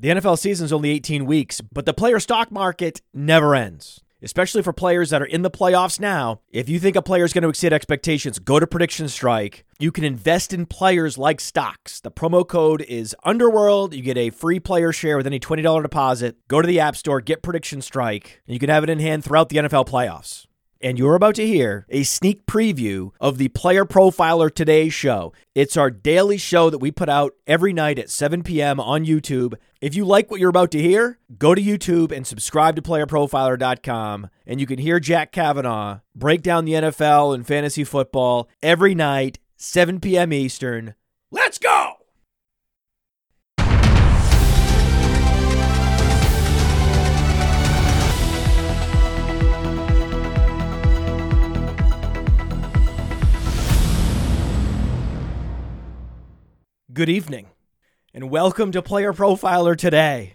The NFL season is only 18 weeks, but the player stock market never ends. Especially for players that are in the playoffs now. If you think a player is going to exceed expectations, go to Prediction Strike. You can invest in players like stocks. The promo code is Underworld. You get a free player share with any $20 deposit. Go to the App Store, get Prediction Strike, and you can have it in hand throughout the NFL playoffs and you're about to hear a sneak preview of the Player Profiler Today show. It's our daily show that we put out every night at 7 p.m. on YouTube. If you like what you're about to hear, go to YouTube and subscribe to playerprofiler.com, and you can hear Jack Kavanaugh break down the NFL and fantasy football every night, 7 p.m. Eastern. Let's go! Good evening, and welcome to Player Profiler today.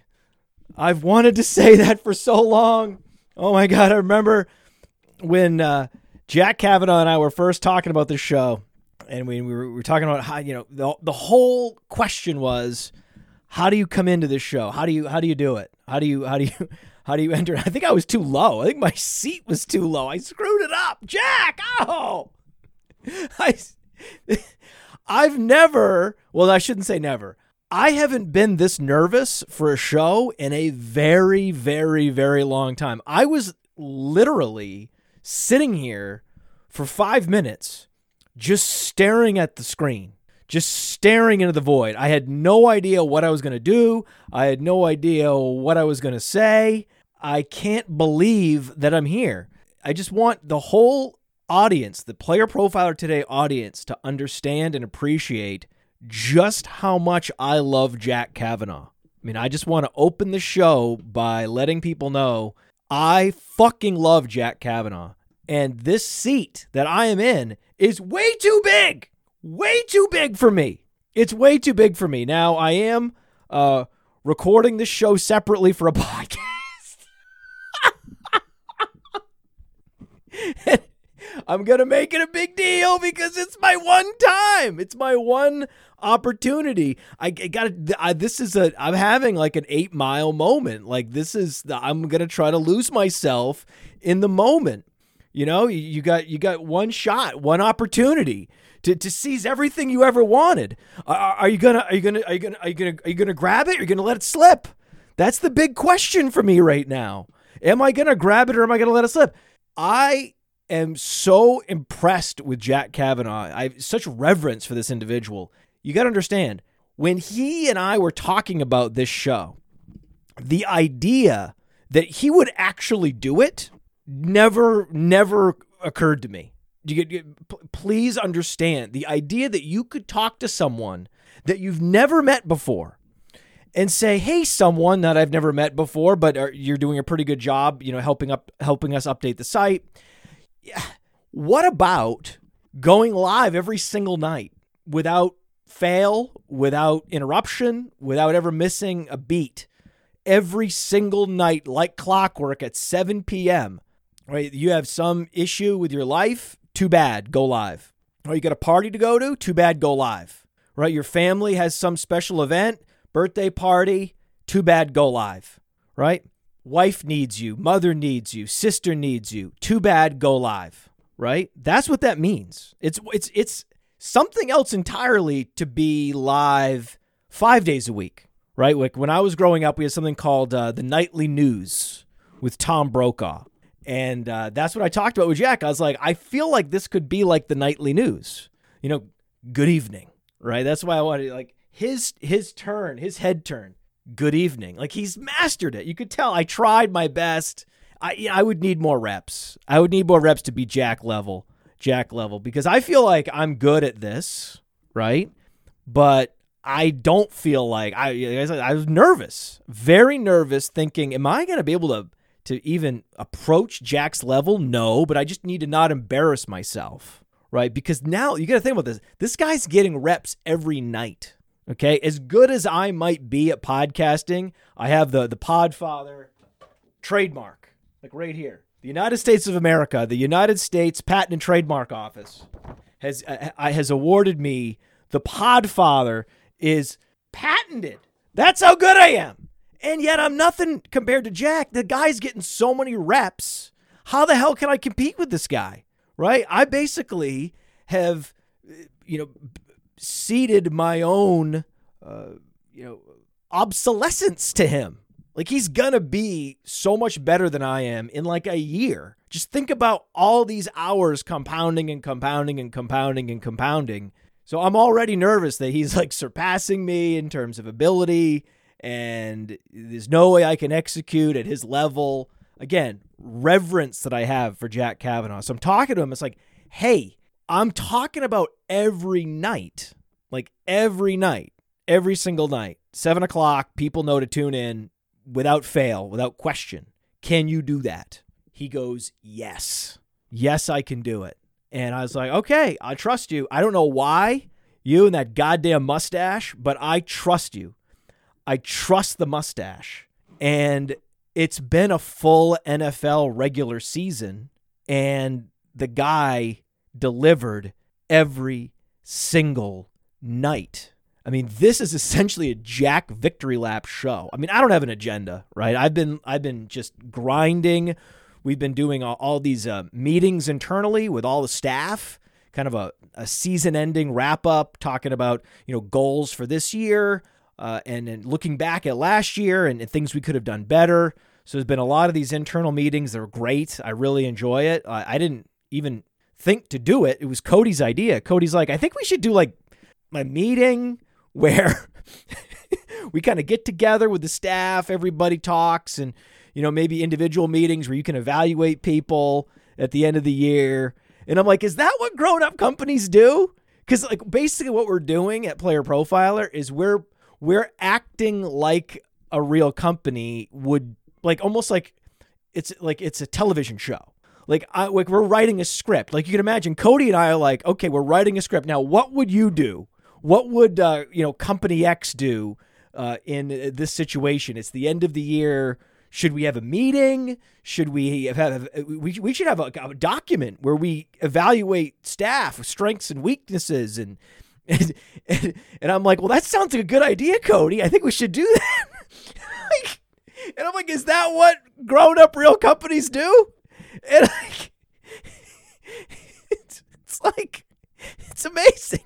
I've wanted to say that for so long. Oh my God, I remember when uh, Jack Kavanaugh and I were first talking about this show, and we, we, were, we were talking about how, you know, the, the whole question was, how do you come into this show? How do you, how do you do it? How do you, how do you, how do you enter? I think I was too low. I think my seat was too low. I screwed it up. Jack, oh! I. I've never, well, I shouldn't say never. I haven't been this nervous for a show in a very, very, very long time. I was literally sitting here for five minutes just staring at the screen, just staring into the void. I had no idea what I was going to do, I had no idea what I was going to say. I can't believe that I'm here. I just want the whole audience, the player profiler today audience, to understand and appreciate just how much I love Jack Kavanaugh. I mean, I just want to open the show by letting people know I fucking love Jack Kavanaugh. And this seat that I am in is way too big. Way too big for me. It's way too big for me. Now, I am uh, recording this show separately for a podcast. I'm going to make it a big deal because it's my one time. It's my one opportunity. I, I got this is a, I'm having like an eight mile moment. Like, this is, the, I'm going to try to lose myself in the moment. You know, you, you got, you got one shot, one opportunity. To, to seize everything you ever wanted. Are, are you gonna are you gonna are you gonna are you gonna are you gonna grab it? Or are you gonna let it slip? That's the big question for me right now. Am I gonna grab it or am I gonna let it slip? I am so impressed with Jack Kavanaugh. I have such reverence for this individual. You got to understand, when he and I were talking about this show, the idea that he would actually do it never, never occurred to me. Please understand the idea that you could talk to someone that you've never met before and say, "Hey, someone that I've never met before, but you're doing a pretty good job, you know, helping up helping us update the site what about going live every single night without fail, without interruption, without ever missing a beat? Every single night, like clockwork at 7 p.m. Right? You have some issue with your life, too bad, go live. Or you got a party to go to, too bad, go live. Right? Your family has some special event, birthday party, too bad, go live. Right? Wife needs you, mother needs you, sister needs you. Too bad, go live. Right? That's what that means. It's it's it's something else entirely to be live 5 days a week. Right? Like when I was growing up, we had something called uh, the nightly news with Tom Brokaw. And uh, that's what I talked about with Jack. I was like, I feel like this could be like the nightly news. You know, good evening, right? That's why I wanted like his his turn, his head turn good evening. Like he's mastered it. You could tell I tried my best. I I would need more reps. I would need more reps to be Jack level, Jack level because I feel like I'm good at this, right? But I don't feel like I I was nervous, very nervous thinking am I going to be able to to even approach Jack's level? No, but I just need to not embarrass myself, right? Because now you got to think about this. This guy's getting reps every night. Okay, as good as I might be at podcasting, I have the the Podfather trademark, like right here. The United States of America, the United States Patent and Trademark Office, has uh, has awarded me the Podfather is patented. That's how good I am. And yet I'm nothing compared to Jack. The guy's getting so many reps. How the hell can I compete with this guy? Right? I basically have, you know, ceded my own, uh, you know, obsolescence to him. Like he's gonna be so much better than I am in like a year. Just think about all these hours compounding and compounding and compounding and compounding. So I'm already nervous that he's like surpassing me in terms of ability and there's no way I can execute at his level. Again, reverence that I have for Jack Kavanaugh. So I'm talking to him. It's like, hey, I'm talking about every night, like every night, every single night, seven o'clock. People know to tune in without fail, without question. Can you do that? He goes, yes. Yes, I can do it. And I was like, okay, I trust you. I don't know why you and that goddamn mustache, but I trust you. I trust the mustache. And it's been a full NFL regular season, and the guy delivered every single night. I mean, this is essentially a Jack victory lap show. I mean, I don't have an agenda, right? I've been I've been just grinding. We've been doing all, all these uh, meetings internally with all the staff, kind of a, a season ending wrap up, talking about you know goals for this year, uh, and, and looking back at last year and, and things we could have done better. So there's been a lot of these internal meetings. They're great. I really enjoy it. I didn't even think to do it. It was Cody's idea. Cody's like, I think we should do like a meeting where we kind of get together with the staff, everybody talks, and you know maybe individual meetings where you can evaluate people at the end of the year. And I'm like, is that what grown up companies do? Because like basically what we're doing at Player Profiler is we're we're acting like a real company would like almost like it's like it's a television show. Like I like we're writing a script. Like you can imagine Cody and I are like, okay, we're writing a script. Now, what would you do? What would uh, you know company X do uh, in this situation? It's the end of the year. Should we have a meeting? Should we have, have we, we should have a, a document where we evaluate staff strengths and weaknesses and and, and, and, I'm like, well, that sounds like a good idea, Cody. I think we should do that. like, and I'm like, is that what grown up real companies do? And like, it's, it's like, it's amazing.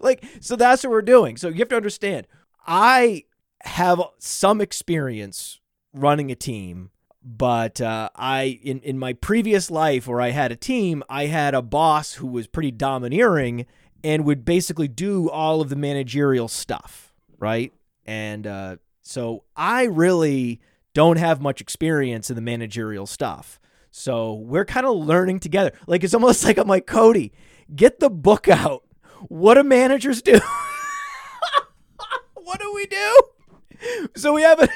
Like, so that's what we're doing. So you have to understand, I have some experience running a team but uh, I in in my previous life where I had a team, I had a boss who was pretty domineering and would basically do all of the managerial stuff, right? And uh, so I really don't have much experience in the managerial stuff. So we're kind of learning together. Like it's almost like I'm like Cody, get the book out. What do managers do? what do we do? So we have a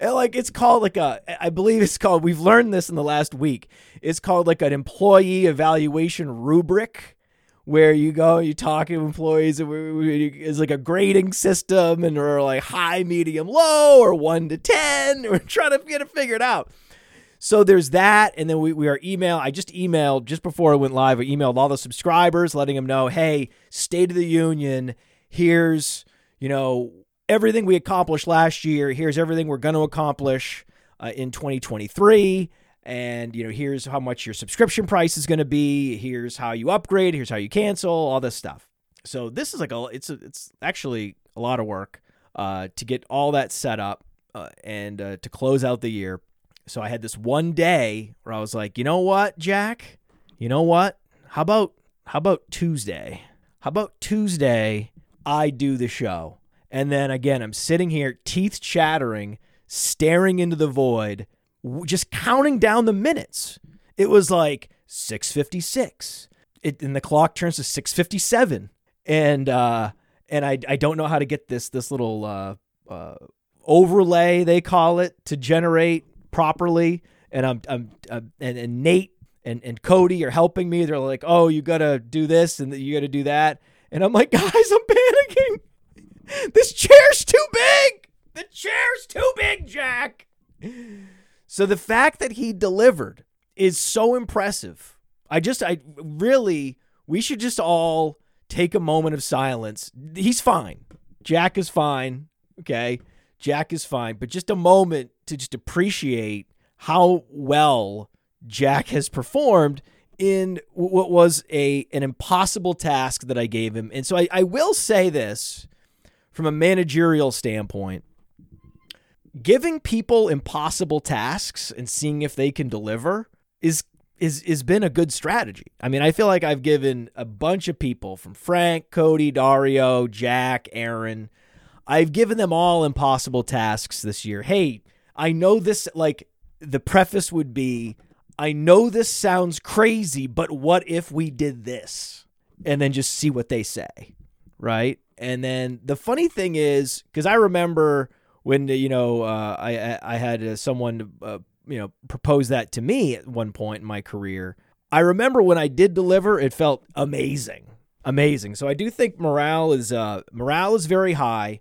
like it's called like a I believe it's called we've learned this in the last week. It's called like an employee evaluation rubric where you go you talk to employees and we, we, it's like a grading system and we're like high medium low or 1 to 10 we're trying to get it figured out so there's that and then we, we are email i just emailed just before i went live i emailed all the subscribers letting them know hey state of the union here's you know everything we accomplished last year here's everything we're going to accomplish uh, in 2023 and you know here's how much your subscription price is going to be here's how you upgrade here's how you cancel all this stuff. So this is like a it's a, it's actually a lot of work uh, to get all that set up uh, and uh, to close out the year so i had this one day where i was like you know what jack you know what how about how about tuesday how about tuesday i do the show and then again i'm sitting here teeth chattering staring into the void just counting down the minutes. It was like 656. It, and the clock turns to 657. And uh and I I don't know how to get this this little uh, uh overlay they call it to generate properly and I'm, I'm, I'm and, and Nate and, and Cody are helping me. They're like, oh, you got to do this and you got to do that. And I'm like, guys, I'm panicking. This chair's too big. The chair's too big, Jack. So the fact that he delivered is so impressive. I just, I really, we should just all take a moment of silence. He's fine. Jack is fine. Okay. Jack is fine. But just a moment to just appreciate how well Jack has performed in what was a an impossible task that I gave him. And so I, I will say this from a managerial standpoint. Giving people impossible tasks and seeing if they can deliver is is is been a good strategy. I mean, I feel like I've given a bunch of people from Frank, Cody, Dario, Jack, Aaron, I've given them all impossible tasks this year. Hey, I know this like the preface would be I know this sounds crazy, but what if we did this? And then just see what they say, right? And then the funny thing is, because I remember when you know uh, I I had uh, someone uh, you know propose that to me at one point in my career. I remember when I did deliver, it felt amazing, amazing. So I do think morale is uh, morale is very high.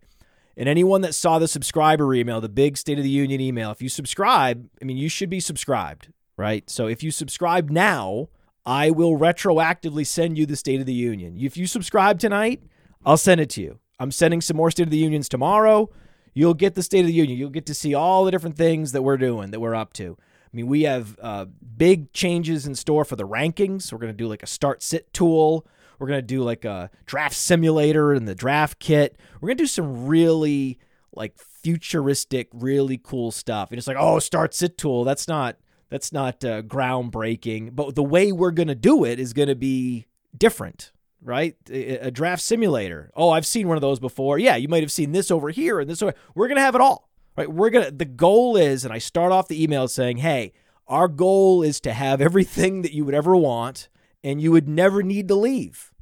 And anyone that saw the subscriber email, the big State of the Union email, if you subscribe, I mean, you should be subscribed right? So if you subscribe now, I will retroactively send you the State of the Union. If you subscribe tonight, I'll send it to you. I'm sending some more State of the Unions tomorrow. You'll get the State of the Union. You'll get to see all the different things that we're doing, that we're up to. I mean, we have uh, big changes in store for the rankings. We're going to do like a start sit tool. We're to do like a draft simulator and the draft kit. We're to do some really like futuristic, really cool stuff. And it's like, oh, start sit tool. That's not that's not uh, groundbreaking, but the way we're to do it is to be different, right? A, draft simulator. Oh, I've seen one of those before. Yeah, you might have seen this over here and this over. We're to have it all, right? We're to the goal is and I start off the email saying, "Hey, our goal is to have everything that you would ever want and you would never need to leave."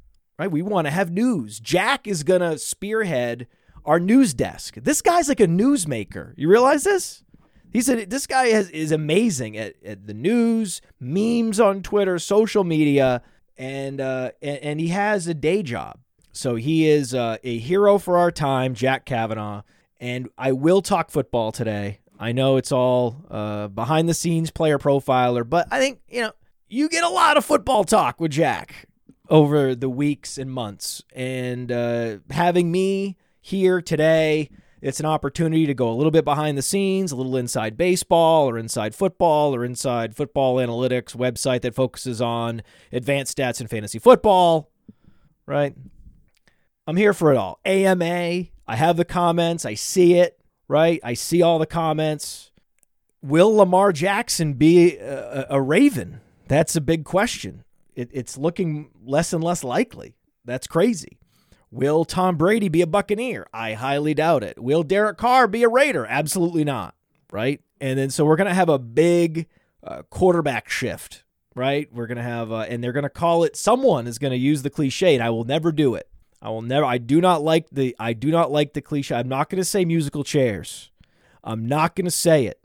Right? We want to have news. Jack is going to spearhead our news desk. This guy's like a newsmaker. You realize this? He said this guy has, is amazing at, at the news, memes on Twitter, social media, and, uh, and, and he has a day job. So he is uh, a hero for our time, Jack Kavanaugh. And I will talk football today. I know it's all uh, behind the scenes player profiler, but I think you know you get a lot of football talk with Jack over the weeks and months, and uh, having me here today it's an opportunity to go a little bit behind the scenes, a little inside baseball or inside football or inside football analytics website that focuses on advanced stats and fantasy football, right? I'm here for it all. AMA, I have the comments, I see it, right? I see all the comments. Will Lamar Jackson be a, a Raven? That's a big question. It, it's looking less and less likely. That's crazy. Will Tom Brady be a Buccaneer? I highly doubt it. Will Derek Carr be a Raider? Absolutely not. Right. And then so we're going to have a big uh, quarterback shift. Right. We're going to have, uh, and they're going to call it, someone is going to use the cliche, and I will never do it. I will never, I do not like the, I do not like the cliche. I'm not going to say musical chairs. I'm not going to say it.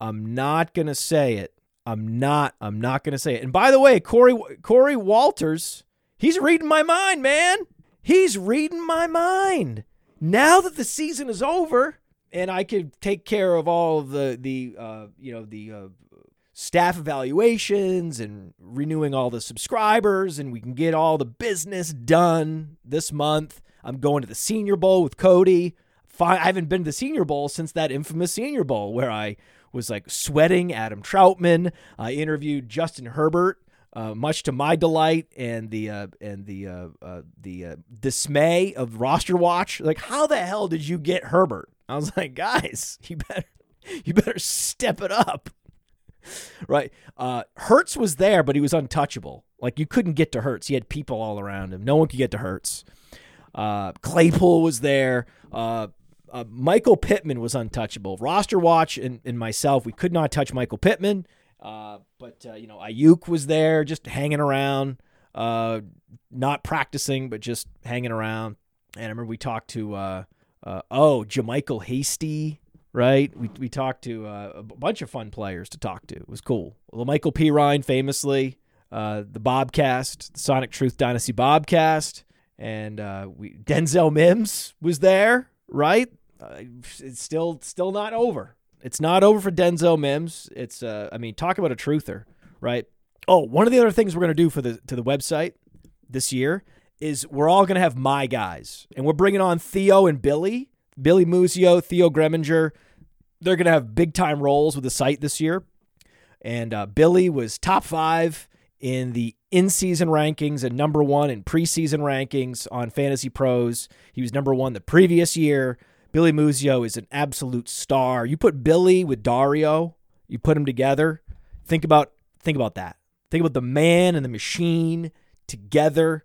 I'm not going to say it. I'm not, I'm not going to say it. And by the way, Corey, Corey Walters, he's reading my mind, man. He's reading my mind. Now that the season is over and I could take care of all of the the uh, you know the uh, staff evaluations and renewing all the subscribers and we can get all the business done this month. I'm going to the Senior Bowl with Cody. I haven't been to the Senior Bowl since that infamous Senior Bowl where I was like sweating Adam Trautman. I interviewed Justin Herbert uh, much to my delight and the uh, and the uh, uh the uh, dismay of roster watch. Like, how the hell did you get Herbert? I was like, guys, you better you better step it up. right. Uh, Hurts was there, but he was untouchable. Like you couldn't get to Hurts. He had people all around him. No one could get to Hurts. Claypool was there. Michael Pittman was untouchable. Roster watch and, and myself, we could not touch Michael Pittman. Uh, but uh, you know, Aiyuk was there, just hanging around, uh, not practicing, but just hanging around. And I remember we talked to uh, uh, oh, JaMycal Hasty right? We we talked to uh, a bunch of fun players to talk to. It was cool. Well, Michael P. Ryan, famously, uh, the Bobcast, the Sonic Truth Dynasty Bobcast, and uh, we Denzel Mims was there, right? Uh, it's still still not over. It's not over for Denzel Mims. It's uh, I mean, talk about a truther, right? Oh, one of the other things we're gonna do for the to the website this year is we're all gonna have my guys, and we're bringing on Theo and Billy, Billy Muzio, Theo Greminger. They're gonna have big time roles with the site this year, and uh, Billy was top five in the in season rankings and number one in preseason rankings on Fantasy Pros. He was number one the previous year. Billy Muzio is an absolute star. You put Billy with Dario, you put them together. Think about think about that. Think about the man and the machine together.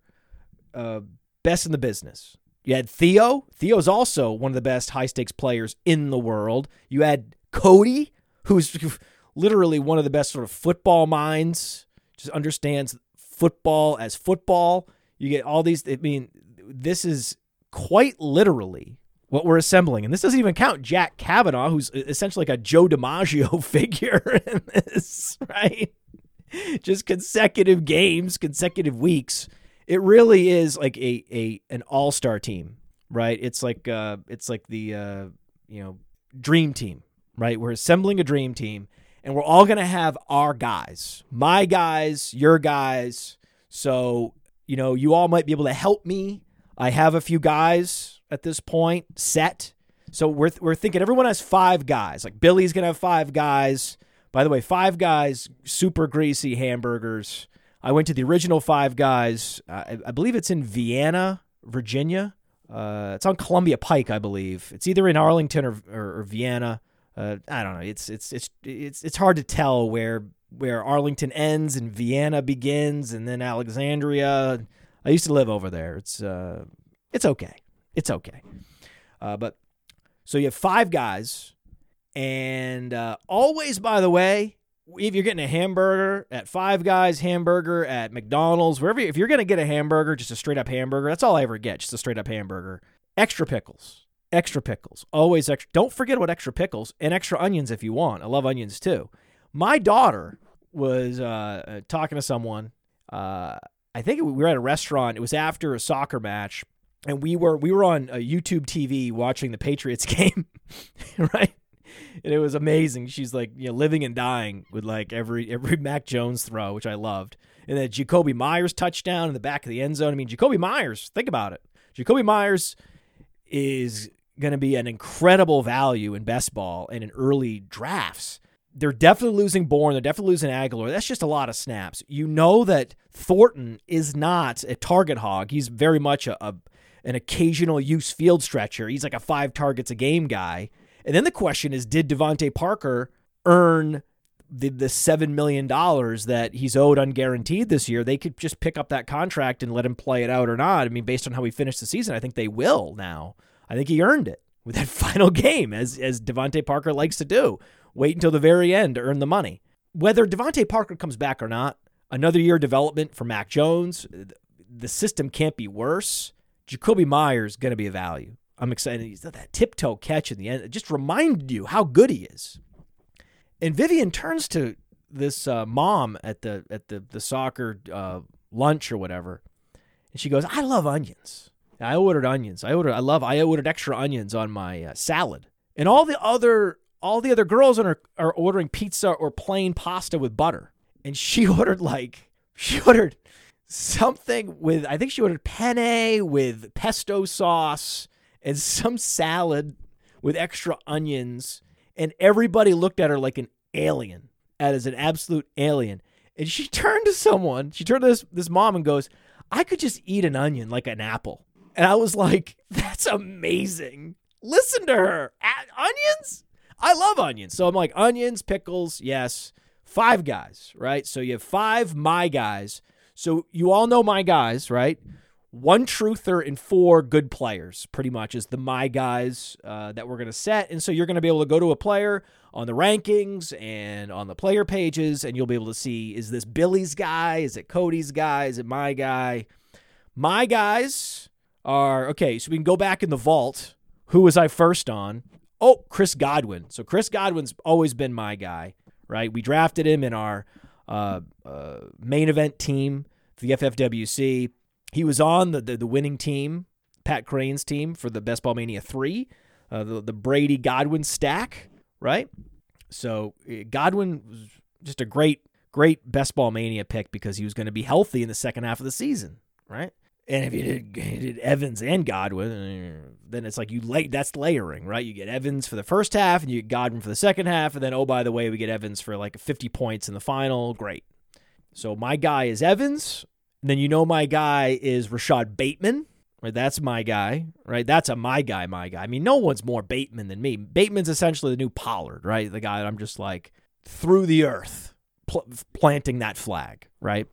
Uh, best in the business. You had Theo. Theo's also one of the best high stakes players in the world. You had Cody, who's literally one of the best sort of football minds, just understands football as football. You get all these. I mean, this is quite literally what we're assembling. And this doesn't even count Jack Kavanaugh, who's essentially like a Joe DiMaggio figure in this, right? Just consecutive games, consecutive weeks. It really is like a, a an all star team, right? It's like uh it's like the uh you know dream team, right? We're assembling a dream team and we're all gonna have our guys. My guys, your guys. So, you know, you all might be able to help me. I have a few guys at this point set. So we're, we're thinking everyone has five guys. Like Billy's going to have five guys. By the way, five guys, super greasy hamburgers. I went to the original Five Guys. Uh, I, I, believe it's in Vienna, Virginia. Uh, it's on Columbia Pike, I believe. It's either in Arlington or, or, or Vienna. Uh, I don't know. It's it's it's it's it's hard to tell where where Arlington ends and Vienna begins, and then Alexandria. I used to live over there. It's uh, it's okay. It's okay. Uh, but so you have five guys, and uh, always, by the way, if you're getting a hamburger at Five Guys, hamburger at McDonald's, wherever, if you're to get a hamburger, just a straight up hamburger, that's all I ever get, just a straight up hamburger. Extra pickles, extra pickles, always extra. Don't forget about extra pickles and extra onions if you want. I love onions too. My daughter was uh talking to someone. Uh, I think we were at a restaurant. It was after a soccer match, and we were we were on a YouTube TV watching the Patriots game, right? And it was amazing. She's like, you know, living and dying with like every every Mac Jones throw, which I loved. And then Jakobi Meyers touchdown in the back of the end zone. I mean, Jakobi Meyers, think about it. Jakobi Meyers is going to be an incredible value in best ball and in early drafts. They're definitely losing Bourne. They're definitely losing Agholor. That's just a lot of snaps. You know that Thornton is not a target hog. He's very much a, a an occasional use field stretcher. He's like a five targets a game guy. And then the question is, did DeVante Parker earn the the seven million dollars that he's owed unguaranteed this year? They could just pick up that contract and let him play it out or not. I mean, based on how he finished the season, I think they will now. I think he earned it with that final game, as as DeVante Parker likes to do. Wait until the very end to earn the money. Whether DeVante Parker comes back or not, another year of development for Mac Jones. The system can't be worse. Jakobi Meyers going to be a value. I'm excited. He's that tiptoe catch in the end. It just reminded you how good he is. And Vivian turns to this uh, mom at the at the the soccer uh, lunch or whatever, and she goes, "I love onions. I ordered onions. I ordered. I love. I ordered extra onions on my uh, salad. And all the other all the other girls are are ordering pizza or plain pasta with butter, and she ordered like she ordered something with I think she ordered penne with pesto sauce and some salad with extra onions. And everybody looked at her like an alien as an absolute alien. And she turned to someone she turned to this this mom and goes I could just eat an onion like an apple. And I was like that's amazing. Listen to her. Onions I love onions so I'm like onions pickles yes five guys right so you have five my guys so you all know my guys, right? One truther and four good players, pretty much, is the my guys uh, that we're going to set. And so you're going to be able to go to a player on the rankings and on the player pages, and you'll be able to see is this Billy's guy? Is it Cody's guy? Is it my guy? My guys are okay. So we can go back in the vault. Who was I first on? Oh, Chris Godwin. So Chris Godwin's always been my guy, right? We drafted him in our uh, uh, main event team, the FFWC. He was on the, the, the winning team, Pat Crane's team for the Best Ball Mania 3, uh, the, the Brady Godwin stack, right? So uh, Godwin was just a great, great Best Ball Mania pick because he was going to be healthy in the second half of the season, right? And if you did, you did Evans and Godwin, then it's like you lay that's layering, right? You get Evans for the first half and you get Godwin for the second half, and then oh by the way, we get Evans for like 50 points in the final. Great. So my guy is Evans. And then you know my guy is Rashad Bateman. Right, that's my guy. Right, that's a my guy, my guy. I mean, no one's more Bateman than me. Bateman's essentially the new Pollard, right? The guy that I'm just like through the earth pl- planting that flag, right?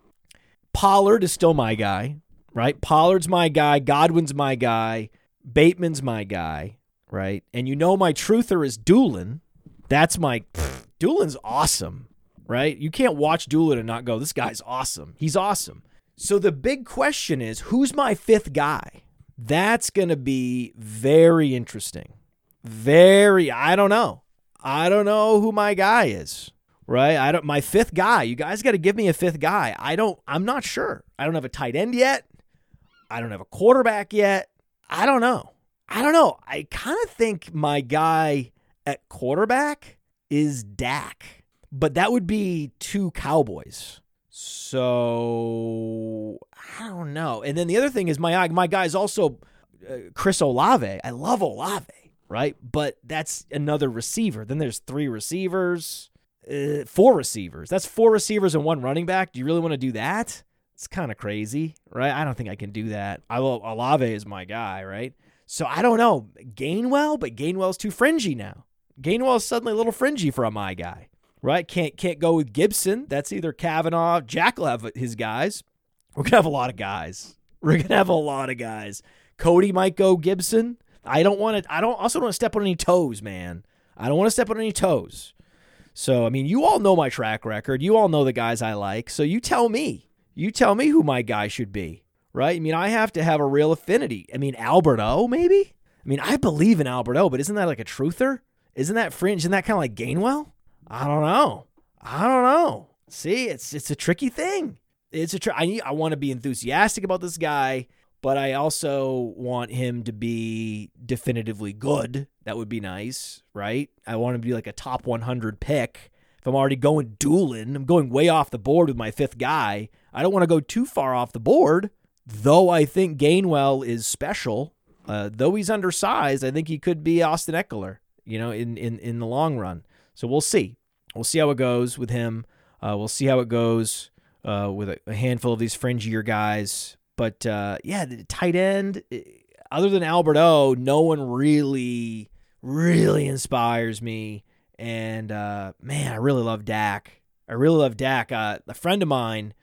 Pollard is still my guy right? Pollard's my guy, Godwin's my guy, Bateman's my guy, right? And you know my truther is Dulin. That's my Dulin's awesome, right? You can't watch Dulin and not go, this guy's awesome. He's awesome. So the big question is, who's my fifth guy? That's going to be very interesting. Very, I don't know. I don't know who my guy is right? I don't my fifth guy. You guys got to give me a fifth guy. I don't I'm not sure. I don't have a tight end yet. I don't have a quarterback yet. I don't know. I don't know. I kind of think my guy at quarterback is Dak, but that would be two Cowboys. So I don't know. And then the other thing is my my guy is also uh, Chris Olave. I love Olave, right? But that's another receiver. Then there's three receivers, uh, four receivers. That's four receivers and one running back. Do you really want to do that? It's kind of crazy, right? I don't think I can do that. I love Olave is my guy, right? So I don't know. Gainwell, but Gainwell's too fringy now. Gainwell's suddenly a little fringy for a my guy, right? Can't can't go with Gibson. That's either Kavanaugh, Jack will have his guys. We're gonna have a lot of guys. We're gonna have a lot of guys. Cody might go Gibson. I don't want to. I don't also don't want to step on any toes, man. I don't want to step on any toes. So I mean, you all know my track record. You all know the guys I like. So you tell me. You tell me who my guy should be, right? I mean, I have to have a real affinity. I mean, Albert O, maybe? I mean, I believe in Albert O, but isn't that like a truther? Isn't that fringe? Isn't that kind of like Gainwell? I don't know. I don't know. See, it's it's a tricky thing. It's a tr- I I want to be enthusiastic about this guy, but I also want him to be definitively good. That would be nice, right? I want him to be like a top 100 pick. If I'm already going Dulin, I'm going way off the board with my fifth guy. I don't want to go too far off the board, though I think Gainwell is special. Uh, though he's undersized, I think he could be Austin Ekeler, you know, in, in, in the long run. So we'll see. We'll see how it goes with him. Uh, we'll see how it goes uh, with a, a, handful of these fringier guys. But uh, yeah, the tight end, eh, other than Albert O, no one really, really inspires me. And uh, man, I really love Dak. I really love Dak. Uh, a friend of mine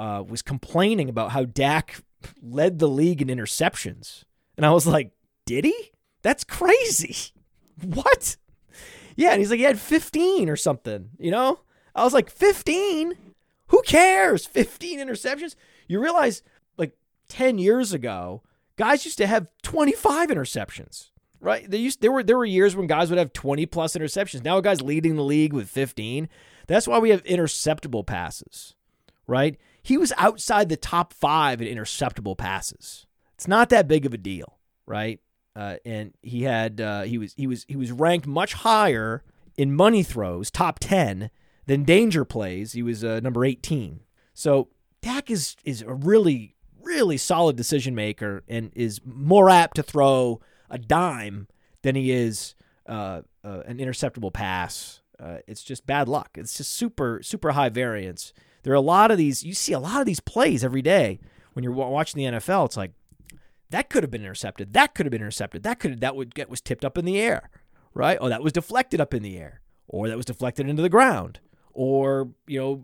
uh, was complaining about how Dak led the league in interceptions. And I was like, did he? That's crazy. What? Yeah, and he's like, he had 15 or something, you know? I was like, 15? Who cares? 15 interceptions? You realize, like, 10 years ago, guys used to have 25 interceptions, right? They used, there, were, there were years when guys would have 20 plus interceptions. Now a guy's leading the league with 15. That's why we have interceptable passes, right? He was outside the top five in interceptable passes. It's not that big of a deal, right? Uh, and he had uh, he was he was he was ranked much higher in money throws, top ten, than danger plays. He was uh, number eighteen. So Dak is is a really really solid decision maker and is more apt to throw a dime than he is uh, uh, an interceptable pass. Uh, it's just bad luck. It's just super super high variance there are a lot of these. You see a lot of these plays every day when you're watching the NFL. It's like that could have been intercepted. That could have been intercepted. That could that would get was tipped up in the air, right? Oh, that was deflected up in the air, or that was deflected into the ground, or you know,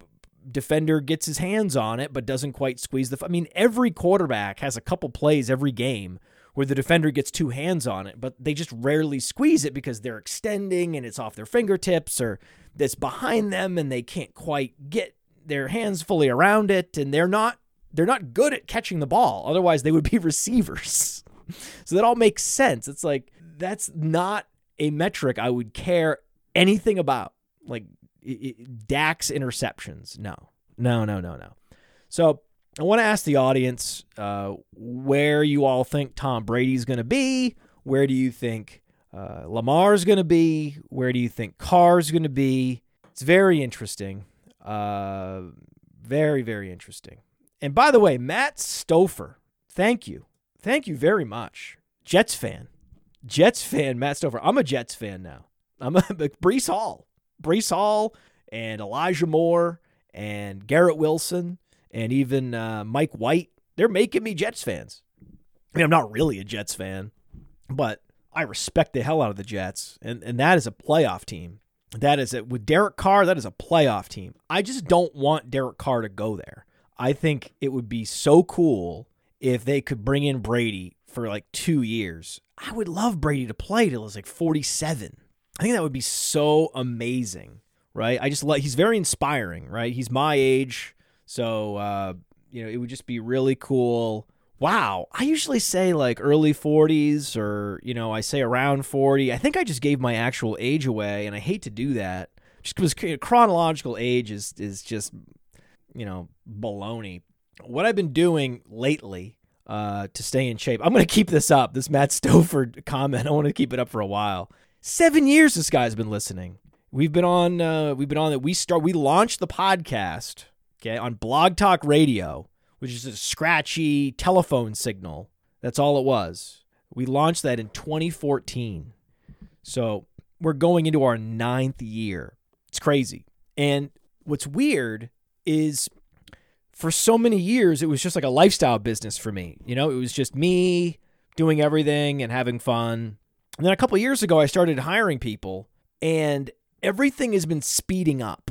defender gets his hands on it but doesn't quite squeeze the. I mean, every quarterback has a couple plays every game where the defender gets two hands on it, but they just rarely squeeze it because they're extending and it's off their fingertips or it's behind them and they can't quite get their hands fully around it, and they're not they're not good at catching the ball. Otherwise, they would be receivers. so that all makes sense. It's like that's not a metric I would care anything about. Like it, Dak's interceptions. No, no, no, no, no. So I want to ask the audience uh, where you all think Tom Brady's going to be. Where do you think uh, Lamar's going to be? Where do you think Carr's going to be? It's very interesting. Uh, very, very interesting. And by the way, Matt Stouffer, thank you. Thank you very much. Jets fan. Jets fan, Matt Stouffer. I'm a Jets fan now. I'm a Breece Hall. Breece Hall and Elijah Moore and Garrett Wilson and even uh, Mike White. They're making me Jets fans. I mean, I'm not really a Jets fan, but I respect the hell out of the Jets, and and that is a playoff team. That is it with Derek Carr. That is a playoff team. I just don't want Derek Carr to go there. I think it would be so cool if they could bring in Brady for like two years. I would love Brady to play till he's like 47. I think that would be so amazing, right? I just like he's very inspiring, right? He's my age, so uh, you know it would just be really cool wow, I usually say like early 40s or, you know, I say around 40. I think I just gave my actual age away, and I hate to do that just because chronological age is, is just, you know, baloney. What I've been doing lately uh, to stay in shape, I'm going to keep this up. This Matt Stouffer comment, I want to keep it up for a while. Seven years this guy's been listening. We've been on, uh, we've been on that. We start, we launched the podcast, okay, on Blog Talk Radio which is a scratchy telephone signal. That's all it was. We launched that in 2014. So we're going into our ninth year. It's crazy. And what's weird is for so many years, it was just like a lifestyle business for me. You know, it was just me doing everything and having fun. And then a couple years ago, I started hiring people, and everything has been speeding up.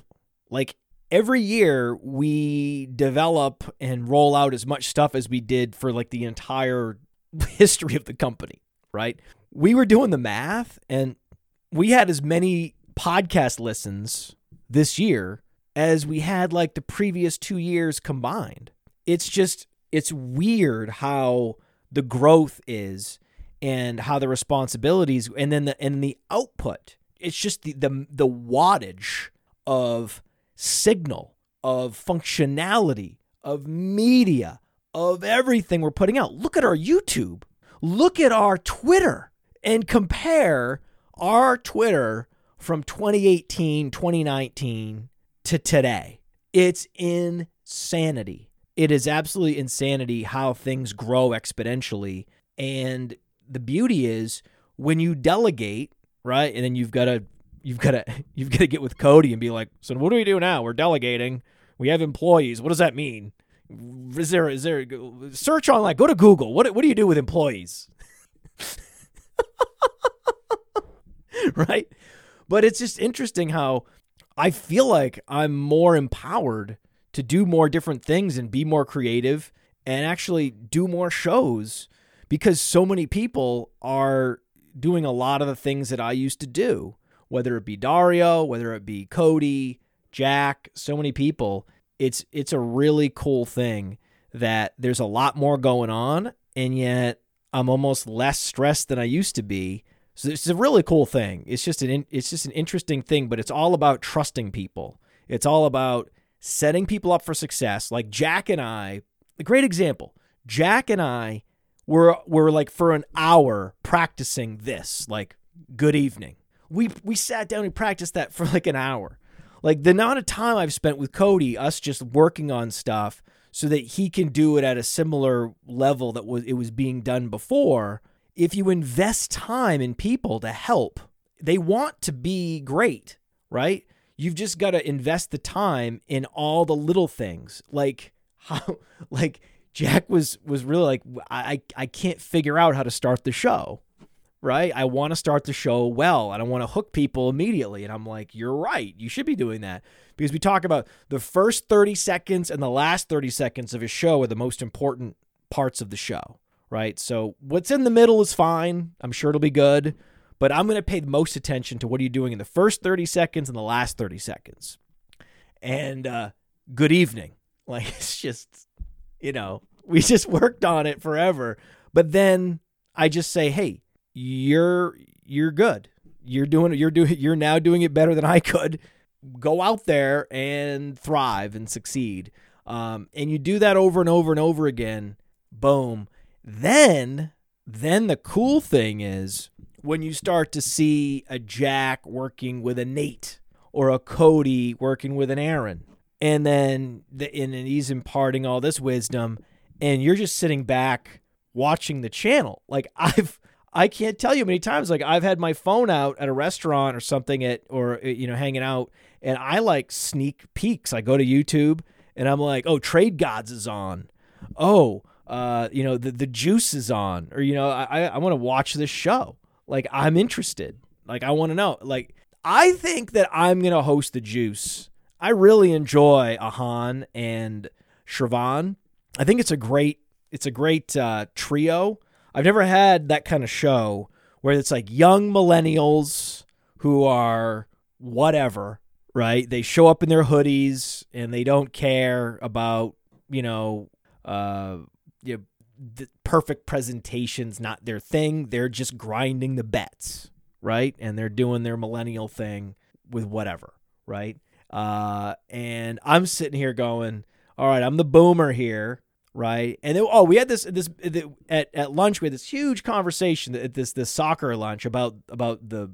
Like every year we develop and roll out as much stuff as we did for like the entire history of the company, right? We were doing the math and we had as many podcast listens this year as we had like the previous 2 years combined. It's just it's weird how the growth is and how the responsibilities and then the and the output. It's just the the, the wattage of signal, of functionality, of media, of everything we're putting out. Look at our YouTube. Look at our Twitter and compare our Twitter from 2018, 2019 to today. It's insanity. It is absolutely insanity how things grow exponentially. And the beauty is when you delegate, right? And then you've got to you've got to you've got to get with Cody and be like, so what do we do now? We're delegating. We have employees. What does that mean? Is there is there search online? Go to Google. What what do you do with employees? right? But it's just interesting how I feel like I'm more empowered to do more different things and be more creative and actually do more shows because so many people are doing a lot of the things that I used to do whether it be Dario, whether it be Cody, Jack, so many people. It's it's a really cool thing that there's a lot more going on and yet I'm almost less stressed than I used to be. So it's a really cool thing. It's just an it's just an interesting thing, but it's all about trusting people. It's all about setting people up for success. Like Jack and I, a great example. Jack and I were were like for an hour practicing this, like good evening we we sat down and practiced that for like an hour. Like the amount of time I've spent with Cody, us just working on stuff so that he can do it at a similar level that was it was being done before. If you invest time in people to help, they want to be great, right? You've just got to invest the time in all the little things. Like how like Jack was was really like I I can't figure out how to start the show right? I want to start the show well and I want to hook people immediately. And I'm like, you're right. You should be doing that because we talk about the first 30 seconds and the last 30 seconds of a show are the most important parts of the show, right? So what's in the middle is fine. I'm sure it'll be good, but I'm going to pay the most attention to what are you doing in the first 30 seconds and the last 30 seconds. And uh, good evening. Like it's just, you know, we just worked on it forever. But then I just say, hey, you're you're good. you're doing you're doing you're now doing it better than I could. Go out there and thrive and succeed. Um, and you do that over and over and over again. Boom. Then then the cool thing is when you start to see a Jack working with a Nate or a Cody working with an Aaron. And then the, and then he's imparting all this wisdom and you're just sitting back watching the channel. Like I've I can't tell you many times like I've had my phone out at a restaurant or something at or uh, you know hanging out and I like sneak peeks. I go to YouTube and I'm like, "Oh, Trade Gods is on." Oh, uh, you know, the the juice is on or you know, I I want to watch this show. Like I'm interested. Like I want to know. Like I think that I'm going to host the juice. I really enjoy Ahan and Shravan. I think it's a great it's a great uh, trio. I've never had that kind of show where it's like young millennials who are whatever, right? They show up in their hoodies and they don't care about, you know, uh, you know, the perfect presentation's not their thing. They're just grinding the bets, right? And they're doing their millennial thing with whatever, right? Uh, and I'm sitting here going, all right, I'm the boomer here right? And then, oh, we had this this at at lunch we had this huge conversation at this this soccer lunch about about the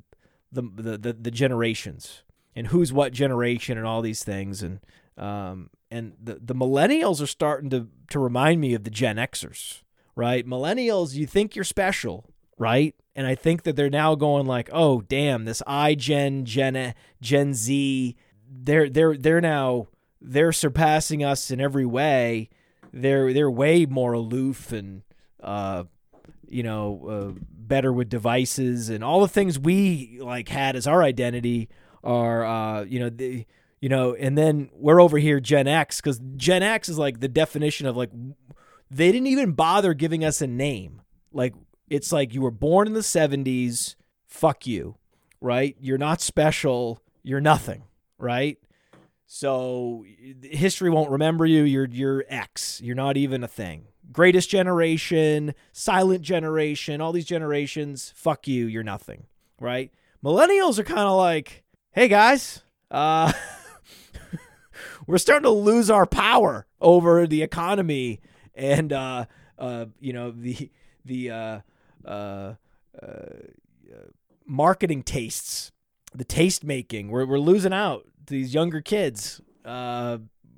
the the the, the generations and who's what generation and all these things and um and the the millennials are starting to to remind me of the Gen Xers, right? Millennials, you think you're special, right? And I think that they're now going like, oh damn, this iGen Gen Gen Z, they're they're they're now they're surpassing us in every way they're they're way more aloof and uh, you know uh, better with devices and all the things we like had as our identity are uh, you know the you know and then we're over here Gen X because Gen X is like the definition of like they didn't even bother giving us a name. Like it's like you were born in the 70s fuck you right? You're not special you're nothing right so history won't remember you. You're you're X. You're not even a thing. Greatest generation, silent generation, all these generations, fuck you, you're nothing. Right? Millennials are kind of like, hey guys, uh we're starting to lose our power over the economy and uh uh you know the the uh uh, uh marketing tastes the taste making we're, we're losing out these younger kids. Uh,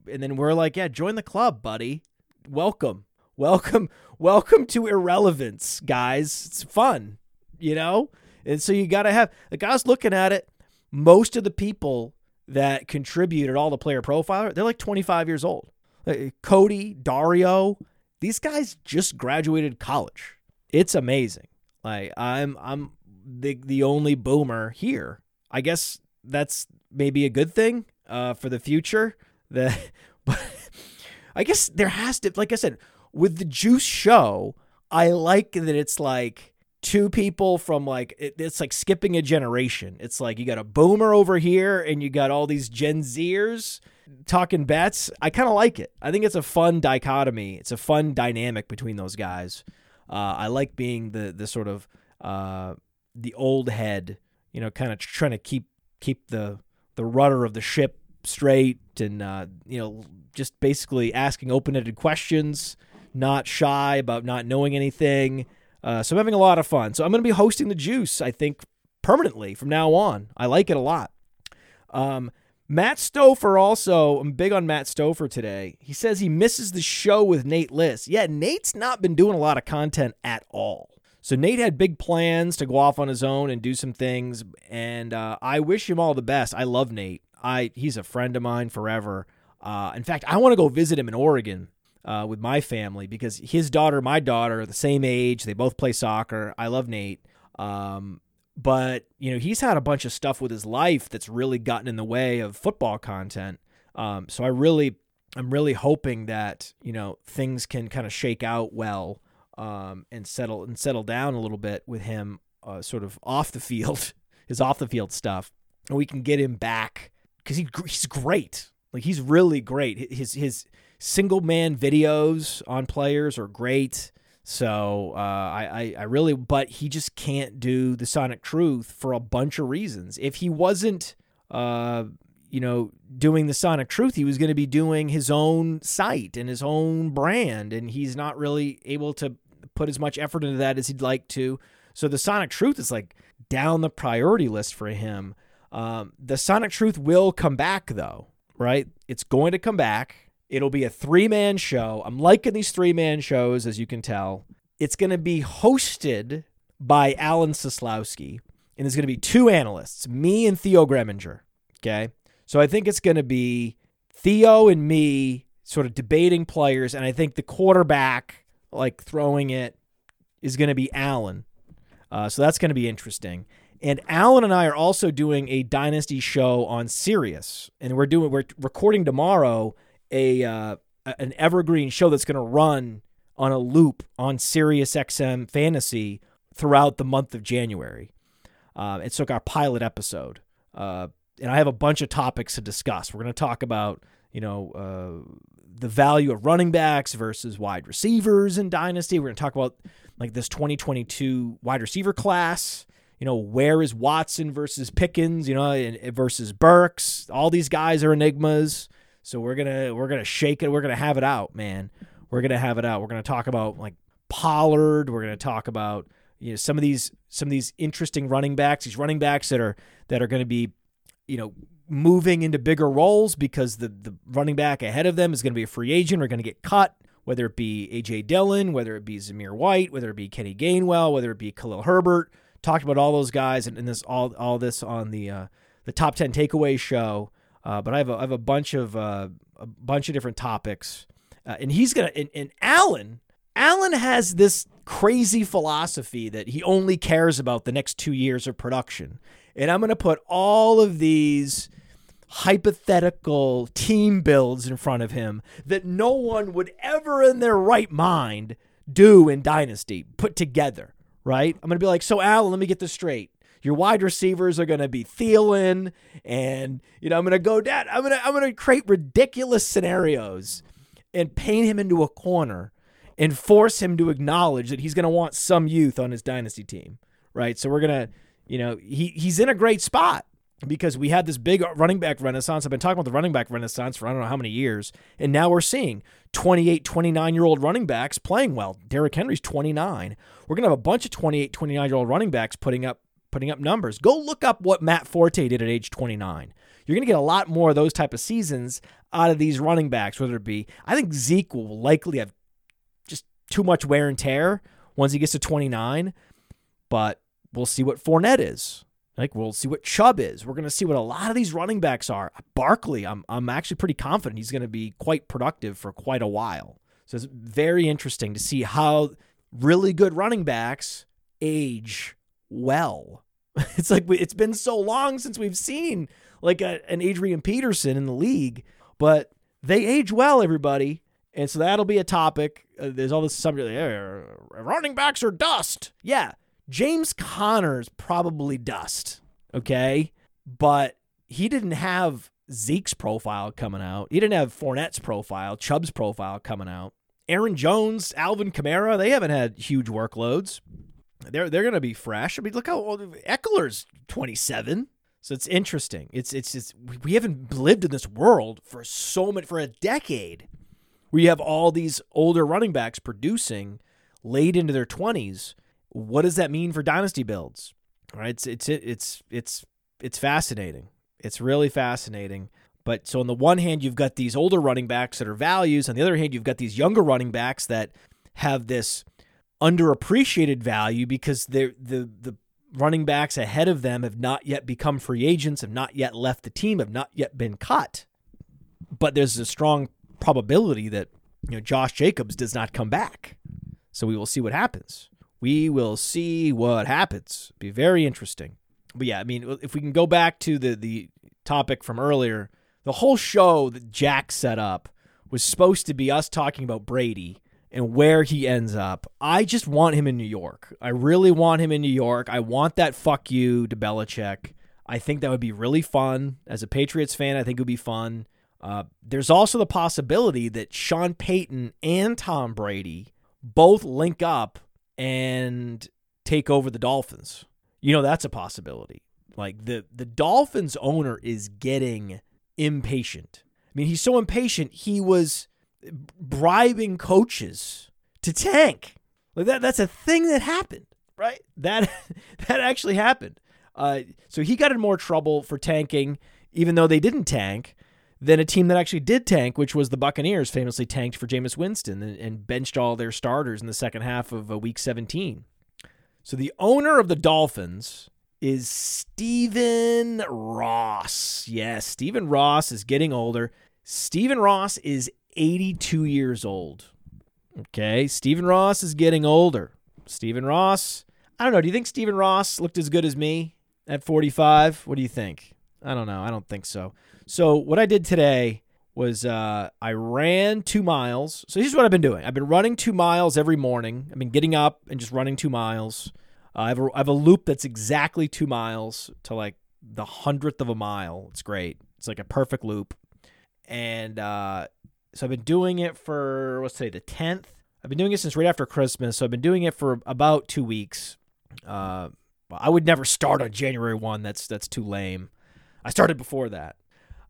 and then we're like, yeah, join the club, buddy. Welcome. Welcome. Welcome to irrelevance, guys. It's fun, you know? And so you got to have, like, I was looking at it. Most of the people that contributed all the player profiler, they're like 25 years old. Cody, Dario, these guys just graduated college. It's amazing. Like I'm I'm the the only boomer here. I guess that's maybe a good thing uh, for the future. The, but I guess there has to, like I said, with the Juice show, I like that it's like two people from like it, it's like skipping a generation. It's like you got a boomer over here and you got all these Gen Zers talking bets. I kind of like it. I think it's a fun dichotomy. It's a fun dynamic between those guys. Uh, I like being the the sort of uh, the old head, you know, kind of trying to keep keep the the rudder of the ship straight and uh, you know just basically asking open-ended questions not shy about not knowing anything. Uh, so i'm having a lot of fun. So i'm going to be hosting the juice i think permanently from now on. I like it a lot. Um, matt stouffer also i'm big on matt stouffer today. He says he misses the show with nate liss yeah nate's not been doing a lot of content at all so Nate had big plans to go off on his own and do some things, and uh, I wish him all the best. I love Nate. I he's a friend of mine forever. Uh, in fact, I want to go visit him in Oregon uh, with my family because his daughter, my daughter, are the same age. They both play soccer. I love Nate. Um, but you know he's had a bunch of stuff with his life that's really gotten in the way of football content. Um, so I really, I'm really hoping that you know things can kind of shake out well um, and settle and settle down a little bit with him, uh, sort of off the field, his off the field stuff, and we can get him back because he he's great. Like he's really great. His his single man videos on players are great. So uh, I, I, I really, but he just can't do the Sonic Truth for a bunch of reasons. If he wasn't, uh, you know, doing the Sonic Truth, he was going to be doing his own site and his own brand, and he's not really able to put as much effort into that as he'd like to. So the Sonic Truth is like down the priority list for him. Um, the Sonic Truth will come back though, right? It's going to come back. It'll be a three man show. I'm liking these three man shows, as you can tell. It's going to be hosted by Alan Seslowsky, and there's going to be two analysts, me and Theo Gremminger. Okay. So I think it's going to be Theo and me sort of debating players, and I think the quarterback, like throwing it, is going to be Alan. Uh, so that's going to be interesting. And Alan and I are also doing a dynasty show on Sirius, and we're doing we're recording tomorrow a uh, an evergreen show that's going to run on a loop on Sirius XM Fantasy throughout the month of January. Uh, it's like our pilot episode, uh, and I have a bunch of topics to discuss. We're going to talk about you know uh, the value of running backs versus wide receivers in dynasty. We're going to talk about like this 2022 wide receiver class. You know, where is Watson versus Pickens? You know, and, versus Burks. All these guys are enigmas. So we're gonna we're gonna shake it. We're gonna have it out, man. We're gonna have it out. We're gonna talk about like Pollard. We're gonna talk about you know some of these some of these interesting running backs. These running backs that are that are gonna be you know moving into bigger roles because the the running back ahead of them is gonna be a free agent or gonna get cut. Whether it be AJ Dillon, whether it be Zamir White, whether it be Kenny Gainwell, whether it be Khalil Herbert, talked about all those guys and, and this all all this on the uh, the top ten takeaways show. Uh, but I have a, I have a bunch of uh, a bunch of different topics, uh, and he's gonna and, and Alan Alan has this crazy philosophy that he only cares about the next two years of production, and I'm gonna put all of these hypothetical team builds in front of him that no one would ever in their right mind do in Dynasty put together. Right? I'm gonna be like, so Alan, let me get this straight your wide receivers are going to be Thielen, and you know I'm going to go down. I'm going to I'm going to create ridiculous scenarios and paint him into a corner and force him to acknowledge that he's going to want some youth on his dynasty team, right? So we're going to, you know, he he's in a great spot because we had this big running back renaissance. I've been talking about the running back renaissance for I don't know how many years. And now we're seeing 28, 29 year old running backs playing well. Derrick Henry's 29. We're going to have a bunch of 28, 29 year old running backs putting up putting up numbers. Go look up what Matt Forte did at age 29. You're going to get a lot more of those type of seasons out of these running backs, whether it be, I think Zeke will likely have just too much wear and tear once he gets to 29, but we'll see what Fournette is. Like we'll see what Chubb is. We're going to see what a lot of these running backs are. Barkley, I'm I'm actually pretty confident he's going to be quite productive for quite a while. So it's very interesting to see how really good running backs age well. It's like it's been so long since we've seen like a, an Adrian Peterson in the league, but they age well, everybody. And so that'll be a topic. Uh, there's all this subject. Running backs are dust. Yeah, James Conner's probably dust. Okay, but he didn't have Zeke's profile coming out. He didn't have Fournette's profile, Chubb's profile coming out. Aaron Jones, Alvin Kamara, they haven't had huge workloads they're they're to be fresh. I mean, look how old Ekeler's 27. So it's interesting. It's it's just we haven't lived in this world for so much for a decade. where you have all these older running backs producing late into their 20s. What does that mean for dynasty builds? Right? It's it's it's it's it's fascinating. It's really fascinating. But so on the one hand, you've got these older running backs that are values. On the other hand, you've got these younger running backs that have this underappreciated value because the the running backs ahead of them have not yet become free agents, have not yet left the team, have not yet been cut. But there's a strong probability that you know Josh Jacobs does not come back. So we will see what happens. We will see what happens. Be very interesting. But yeah, I mean, if we can go back to the the topic from earlier, the whole show that Jack set up was supposed to be us talking about Brady and where he ends up. I just want him in New York. I really want him in New York. I want that fuck you to Belichick. I think that would be really fun. As a Patriots fan, I think it would be fun. Uh, there's also the possibility that Sean Payton and Tom Brady both link up and take over the Dolphins. You know, that's a possibility. Like the the Dolphins owner is getting impatient. I mean, he's so impatient, he was bribing coaches to tank. Like that that's a thing that happened, right? That that actually happened. Uh, so he got in more trouble for tanking, even though they didn't tank, than a team that actually did tank, which was the Buccaneers, famously tanked for Jameis Winston and, and benched all their starters in the second half of uh, Week 17. So the owner of the Dolphins is Stephen Ross. Yes, Stephen Ross is getting older. Stephen Ross is 82 years old. Okay, Stephen Ross is getting older. Stephen Ross, I don't know. Do you think Stephen Ross looked as good as me at 45? What do you think? I don't know. I don't think so. So what I did today was uh, I ran two miles. So here's what I've been doing. I've been running two miles every morning. I've been getting up and just running two miles. Uh, I, have a, I have a loop that's exactly two miles to like the hundredth of a mile. It's great. It's like a perfect loop. And uh, so I've been doing it for let's say the tenth. I've been doing it since right after Christmas. So I've been doing it for about two weeks. Uh, I would never start on January one. That's that's too lame. I started before that.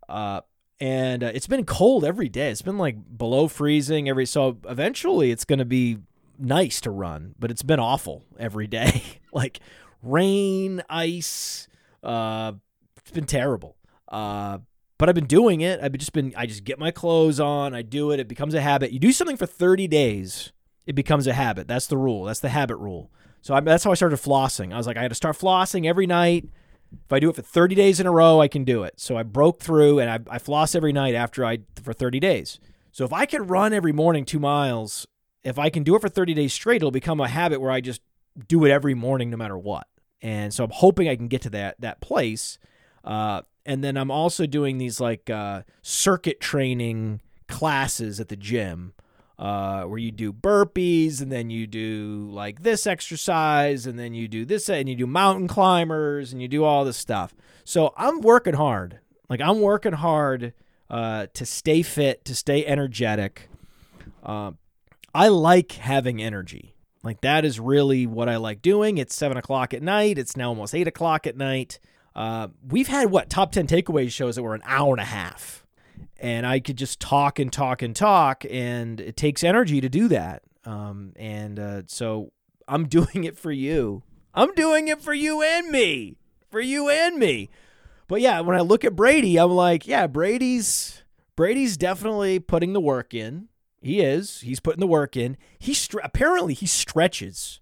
Uh, and uh, it's been cold every day. It's been like below freezing every. So eventually, it's going to be nice to run, but it's been awful every day. like rain, ice. Uh, it's been terrible. Uh, but I've been doing it. I've just been. I just get my clothes on. I do it. It becomes a habit. You do something for 30 days, it becomes a habit. That's the rule. That's the habit rule. So I, that's how I started flossing. I was like, I had to start flossing every night. If I do it for 30 days in a row, I can do it. So I broke through and I, I floss every night after I for 30 days. So if I can run every morning two miles, if I can do it for 30 days straight, it'll become a habit where I just do it every morning no matter what. And so I'm hoping I can get to that that place. Uh, and then I'm also doing these like uh, circuit training classes at the gym uh, where you do burpees and then you do like this exercise and then you do this and you do mountain climbers and you do all this stuff. So I'm working hard. Like I'm working hard uh, to stay fit, to stay energetic. Uh, I like having energy. Like that is really what I like doing. It's seven o'clock at night. It's now almost eight o'clock at night. Uh, we've had what top 10 takeaways shows that were an hour and a half and I could just talk and talk and talk, and it takes energy to do that. Um, and uh, so I'm doing it for you. I'm doing it for you and me, for you and me. But yeah, when I look at Brady, I'm like, yeah, Brady's Brady's definitely putting the work in. He is. He's putting the work in. He stre- apparently he stretches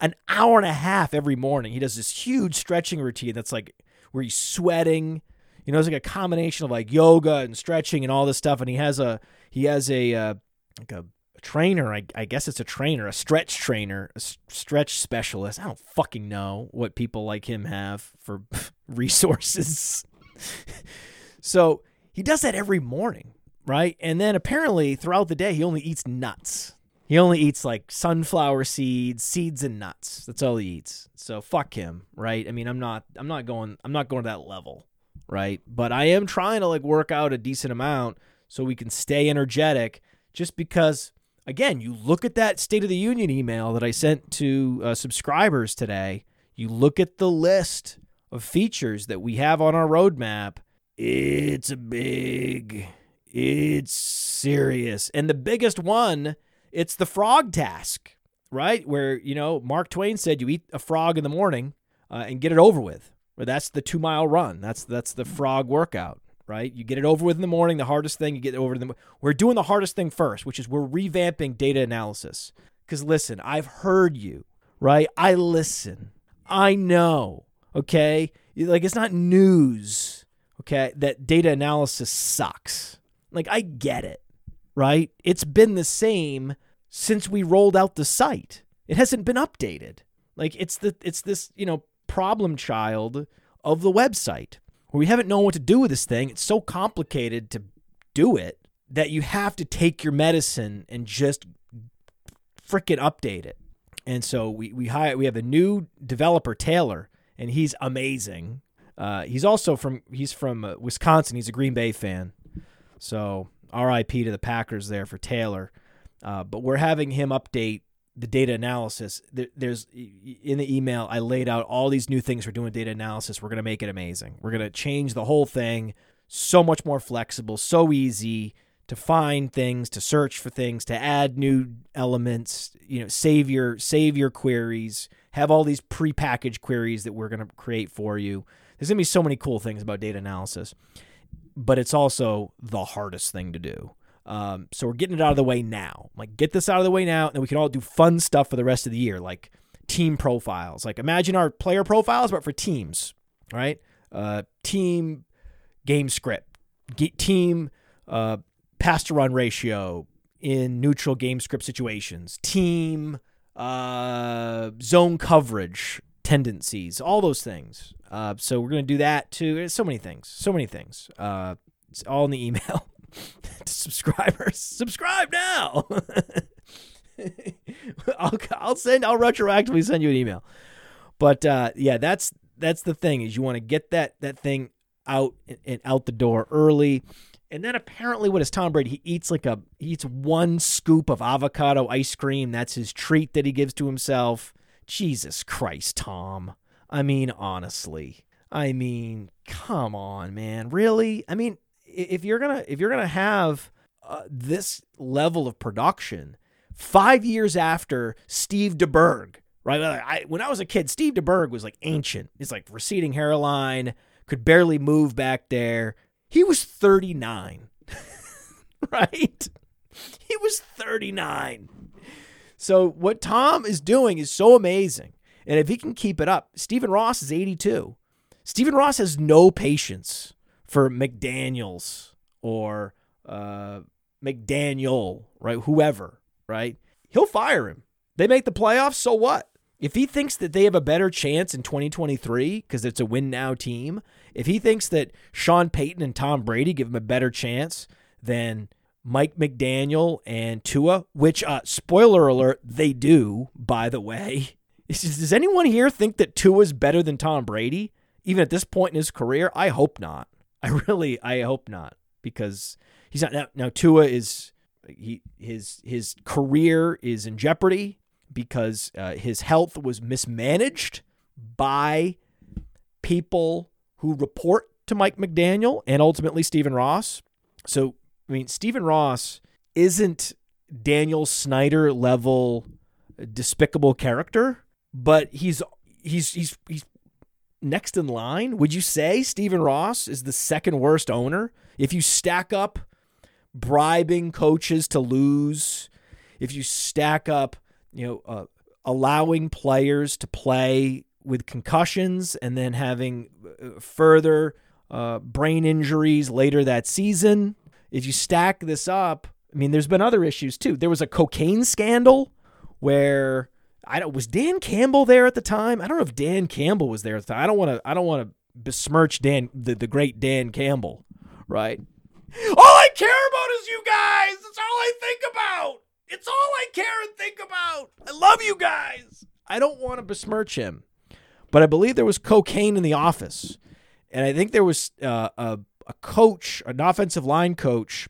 an hour and a half every morning. He does this huge stretching routine that's like where he's sweating you know, it's like a combination of like yoga and stretching and all this stuff. And he has a he has a uh, like a, trainer. I, I, guess it's a trainer, a stretch trainer, a stretch specialist. I don't fucking know what people like him have for resources. so he does that every morning, right? And then apparently throughout the day he only eats nuts. He only eats like sunflower seeds, seeds and nuts. That's all he eats. So fuck him, right? I mean, I'm not I'm not going I'm not going to that level right? But I am trying to like work out a decent amount so we can stay energetic just because again, you look at that State of the Union email that I sent to uh, subscribers today, you look at the list of features that we have on our roadmap, it's a big, it's serious. And the biggest one, it's the frog task, right? Where, you know, Mark Twain said you eat a frog in the morning uh, and get it over with. That's the two mile run. That's that's the frog workout, right? You get it over with in the morning. The hardest thing you get over the. We're doing the hardest thing first, which is we're revamping data analysis. Because listen, I've heard you, right? I listen. I know. Okay, like it's not news. Okay, that data analysis sucks. Like I get it, right? It's been the same since we rolled out the site. It hasn't been updated. Like it's the it's this you know problem child of the website where we haven't known what to do with this thing. It's so complicated to do it that you have to take your medicine and just freaking update it. And so we we hire we have a new developer Taylor, and he's amazing. Uh, he's also from he's from uh, Wisconsin. He's a Green Bay fan. So R.I.P. to the Packers there for Taylor. Uh, but we're having him update the data analysis. There, there's in the email I laid out all these new things we're doing data analysis. We're going to make it amazing. We're going to change the whole thing so much more flexible, so easy to find things, to search for things, to add new elements, you know, save your save your queries, have all these prepackaged queries that we're going to create for you. There's going to be so many cool things about data analysis. But it's also the hardest thing to do. Um, so we're getting it out of the way now. Like get this out of the way now, and we can all do fun stuff for the rest of the year, like team profiles. Like imagine our player profiles, but for teams, right? Uh, team game script, team uh, pass to run ratio in neutral game script situations, team uh, zone coverage tendencies, all those things. Uh, so we're going to do that too. There's so many things, so many things. Uh, it's all in the email to subscribers. Subscribe now. I'll, I'll send. I'll retroactively send you an email. But uh, yeah, that's that's the thing is you want to get that that thing out and out the door early. And then apparently, what is Tom Brady? He eats like a he eats one scoop of avocado ice cream. That's his treat that he gives to himself. Jesus Christ, Tom. I mean, honestly. I mean, come on, man. Really? I mean, if you're gonna if you're gonna have uh, this level of production, five years after Steve DeBerg, right? I, when I was a kid, Steve DeBerg was like ancient. He's like receding hairline could barely move back there. He was 39, right? He was 39. So what Tom is doing is so amazing. And if he can keep it up, Stephen Ross is 82. Stephen Ross has no patience for McDaniels or uh, McDaniel, right? Whoever, right? He'll fire him. They make the playoffs, so what? If he thinks that they have a better chance in 2023 because it's a win now team, if he thinks that Sean Payton and Tom Brady give him a better chance than Mike McDaniel and Tua, which, uh, spoiler alert, they do, by the way. Does anyone here think that Tua is better than Tom Brady, even at this point in his career? I hope not. I really, I hope not, because he's not now. Now Tua is he his his career is in jeopardy because uh, his health was mismanaged by people who report to Mike McDaniel and ultimately Stephen Ross. So, I mean, Stephen Ross isn't Daniel Snyder level despicable character, but he's he's he's he's next in line. Would you say Stephen Ross is the second worst owner? If you stack up bribing coaches to lose, if you stack up you know, uh, allowing players to play with concussions and then having uh, further uh, brain injuries later that season. If you stack this up, I mean, there's been other issues too. There was a cocaine scandal where I don't was Dan Campbell there at the time. I don't know if Dan Campbell was there at the time. I don't want to. I don't want to besmirch Dan, the, the great Dan Campbell, right? All I care about is you guys. That's all I think about. It's all I care and think about. I love you guys. I don't want to besmirch him, but I believe there was cocaine in the office, and I think there was uh, a a coach, an offensive line coach,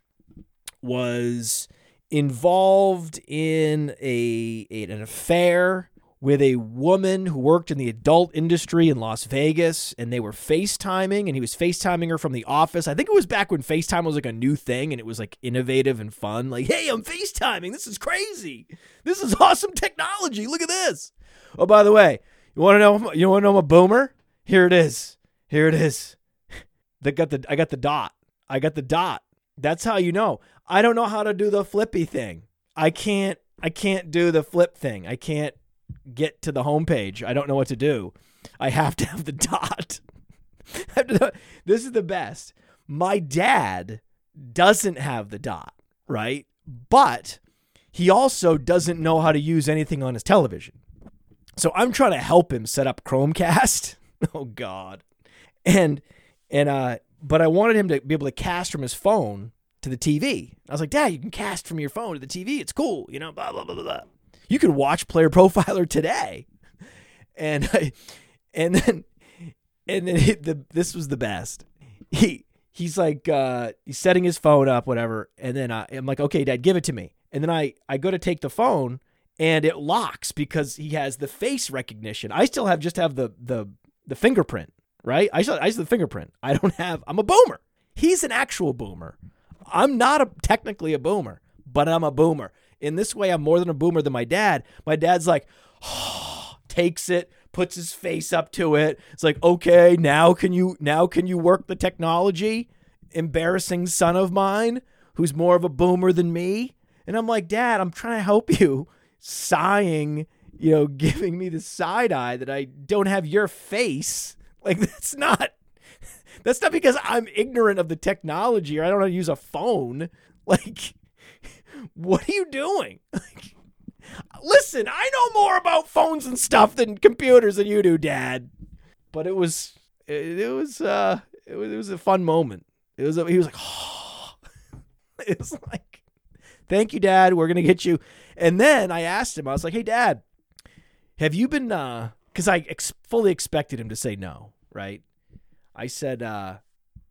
was involved in a, a an affair with a woman who worked in the adult industry in Las Vegas, and they were FaceTiming, and he was FaceTiming her from the office. I think it was back when FaceTime was like a new thing and it was like innovative and fun. Like, hey, I'm FaceTiming. This is crazy. This is awesome technology. Look at this. Oh, by the way, you want to know? You want to know I'm a boomer? Here it is. Here it is. They got the. I got the dot. I got the dot. That's how you know. I don't know how to do the flippy thing. I can't. I can't do the flip thing. I can't get to the homepage. I don't know what to do. I have to have the dot. this is the best. My dad doesn't have the dot, right? But he also doesn't know how to use anything on his television. So I'm trying to help him set up Chromecast. oh God. And and uh but I wanted him to be able to cast from his phone to the TV. I was like, "Dad, you can cast from your phone to the TV. It's cool, you know, blah blah blah blah." blah you could watch Player Profiler today, and and then and then the this was the best. He he's like uh, he's setting his phone up, whatever, and then I, I'm like, okay, Dad, give it to me. and then I I go to take the phone and it locks because he has the face recognition. I still have just have the the the fingerprint, right? I still I have the fingerprint. I don't have. I'm a boomer. He's an actual boomer. I'm not a technically a boomer, but I'm a boomer. In this way, I'm more than a boomer than my dad. My dad's like, takes it, puts his face up to it. It's like, okay, now can you now can you work the technology? Embarrassing son of mine who's more of a boomer than me. And I'm like, Dad, I'm trying to help you. Sighing, you know, giving me the side eye that I don't have your face. Like that's not that's not because I'm ignorant of the technology or I don't know how to use a phone. Like, what are you doing? Like, listen, I know more about phones and stuff than computers than you do, Dad. But it was, it, it was, uh, it was, it was a fun moment. It was, he was like, oh. it was like, thank you, Dad. We're gonna get you. And then I asked him, I was like, hey, Dad, have you been? uh Because I ex- fully expected him to say no, right? I said, uh,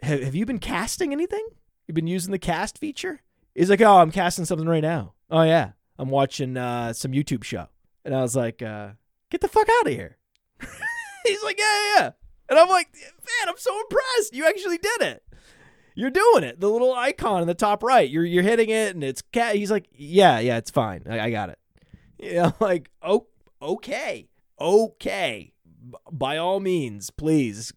have, have you been casting anything? You've been using the cast feature? He's like, oh, I'm casting something right now. Oh, yeah. I'm watching uh, some YouTube show. And I was like, uh, get the fuck out of here. He's like, yeah, yeah, yeah. And I'm like, man, I'm so impressed. You actually did it. You're doing it. The little icon in the top right. You're you're hitting it, and it's cat. He's like, yeah, yeah, it's fine. I, I got it. You know, like, oh, okay, okay. B- by all means, please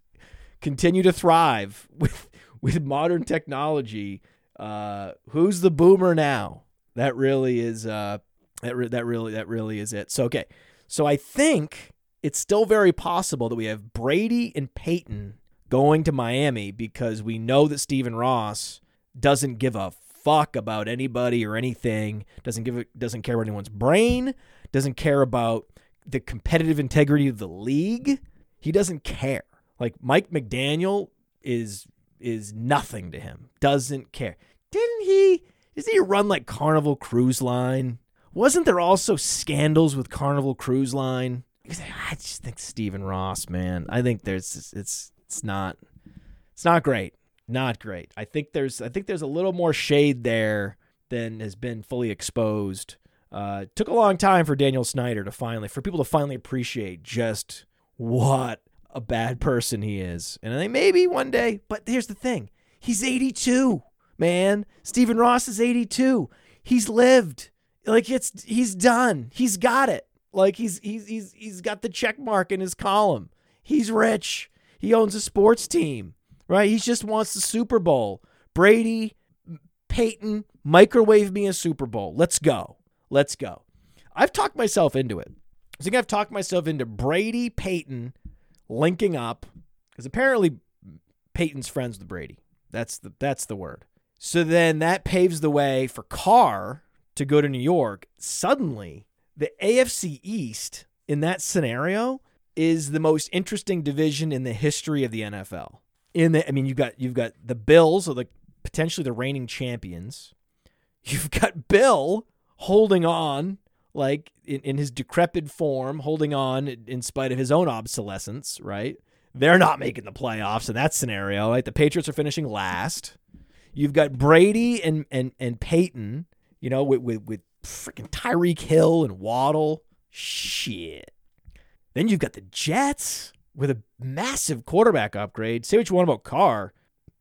continue to thrive with with modern technology. Uh, who's the boomer now? That really is uh, that re- that really that really is it. So okay, so I think it's still very possible that we have Brady and Payton going to Miami because we know that Stephen Ross doesn't give a fuck about anybody or anything. Doesn't give a, doesn't care about anyone's brain. Doesn't care about the competitive integrity of the league. He doesn't care. Like Mike McDaniel is is nothing to him. Doesn't care. Didn't he? Didn't he run like Carnival Cruise Line? Wasn't there also scandals with Carnival Cruise Line? I just think Stephen Ross, man. I think there's it's it's not it's not great. Not great. I think there's I think there's a little more shade there than has been fully exposed. Uh, took a long time for Daniel Snyder to finally for people to finally appreciate just what a bad person he is. And I think maybe one day, but here's the thing. He's 82, man. Stephen Ross is 82. He's lived. Like it's he's done. He's got it. Like he's he's he's he's got the check mark in his column. He's rich. He owns a sports team. Right? He just wants the Super Bowl. Brady, Payton, microwave me a Super Bowl. Let's go. Let's go. I've talked myself into it. I think I've talked myself into Brady, Payton, linking up because apparently Payton's friends with Brady. That's the that's the word. So then that paves the way for Carr to go to New York. Suddenly, the AFC East in that scenario is the most interesting division in the history of the NFL. In the, I mean, you've got you've got the Bills, or the potentially the reigning champions. You've got Bill holding on like in, in his decrepit form, holding on in spite of his own obsolescence, right? They're not making the playoffs in that scenario. Right? The Patriots are finishing last. You've got Brady and and and Payton, you know, with with, with freaking Tyreek Hill and Waddle. Shit. Then you've got the Jets with a massive quarterback upgrade. Say what you want about Carr,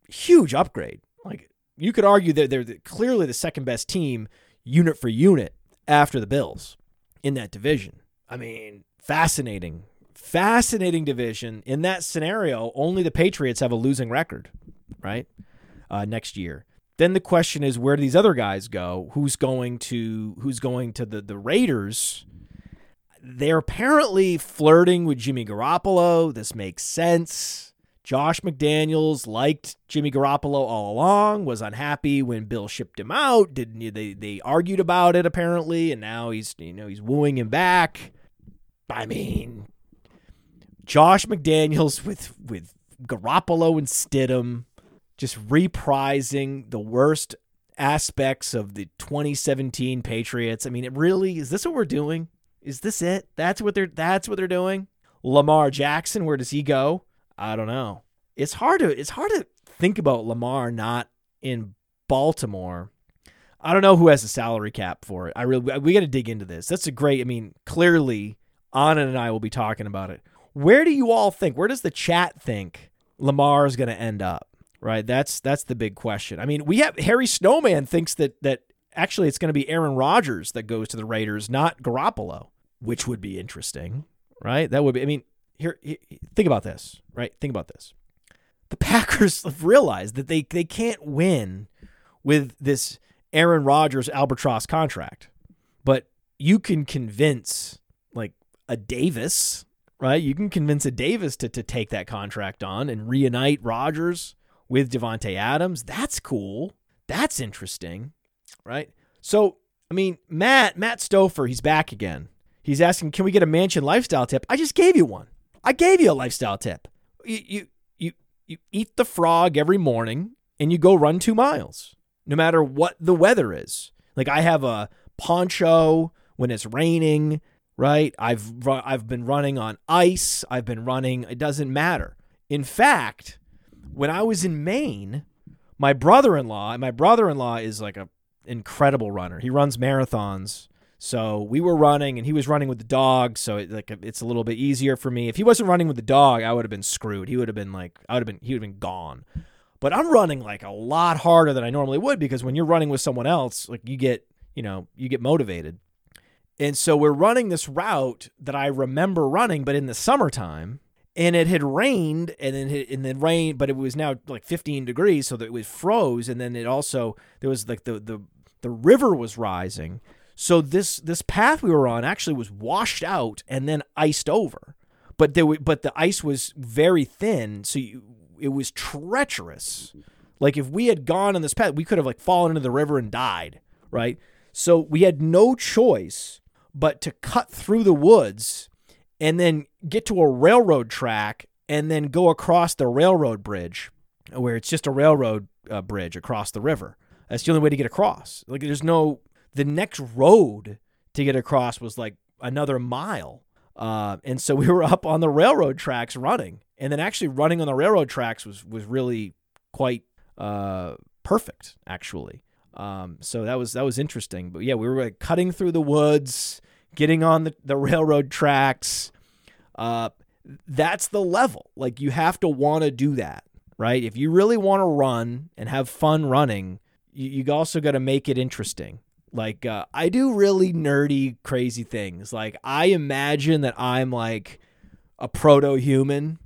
huge upgrade. Like you could argue that they're clearly the second best team unit for unit after the Bills in that division. I mean, fascinating, fascinating division. In that scenario, only the Patriots have a losing record, right? Uh, next year. Then the question is, where do these other guys go? Who's going to who's going to the the Raiders? They're apparently flirting with Jimmy Garoppolo. This makes sense. Josh McDaniels liked Jimmy Garoppolo all along, was unhappy when Bill shipped him out. Didn't they they argued about it apparently, and now he's you know he's wooing him back. I mean, Josh McDaniels with with Garoppolo and Stidham just reprising the worst aspects of the 2017 Patriots. I mean, it really is this what we're doing? Is this it? That's what they're that's what they're doing? Lamar Jackson, where does he go? I don't know. It's hard to it's hard to think about Lamar not in Baltimore. I don't know who has the salary cap for it. I really we got to dig into this. That's a great. I mean, clearly, Anna and I will be talking about it. Where do you all think? Where does the chat think Lamar is going to end up? Right. That's that's the big question. I mean, we have Harry Snowman thinks that that actually it's going to be Aaron Rodgers that goes to the Raiders, not Garoppolo, which would be interesting. Right. That would be. I mean, here, here think about this. Right. Think about this. The Packers have realized that they they can't win with this Aaron Rodgers albatross contract, but you can convince like a Davis, right? You can convince a Davis to to take that contract on and reunite Rodgers with Davante Adams. That's cool. That's interesting, right? So, I mean, Matt Matt Stouffer, he's back again. He's asking, "Can we get a mansion lifestyle tip?" I just gave you one. I gave you a lifestyle tip. You you you, you eat the frog every morning and you go run 2 miles, no matter what the weather is. Like I have a poncho when it's raining, right? I've I've been running on ice, I've been running, it doesn't matter. In fact, when I was in Maine, my brother-in-law, and my brother-in-law is like a incredible runner. He runs marathons. So we were running, and he was running with the dog. So it, like it's a little bit easier for me. If he wasn't running with the dog, I would have been screwed. He would have been like, I would have been, he would have been gone. But I'm running like a lot harder than I normally would because when you're running with someone else, like you get, you know, you get motivated. And so we're running this route that I remember running, but in the summertime, and it had rained and then it, and then rain but it was now like 15 degrees so that it was froze and then it also there was like the the the river was rising so this this path we were on actually was washed out and then iced over but there but the ice was very thin so you, it was treacherous like if we had gone on this path we could have like fallen into the river and died right so we had no choice but to cut through the woods and then get to a railroad track and then go across the railroad bridge where it's just a railroad uh, bridge across the river. That's the only way to get across. Like there's no the next road to get across was like another mile. Uh, and so we were up on the railroad tracks running, and then actually running on the railroad tracks was was really quite uh, perfect, actually. Um, so that was that was interesting. But yeah, we were like cutting through the woods, getting on the, the railroad tracks. Uh, that's the level. Like you have to want to do that, right? If you really want to run and have fun running, you, you also got to make it interesting. Like uh, I do really nerdy, crazy things. Like I imagine that I'm like a proto-human,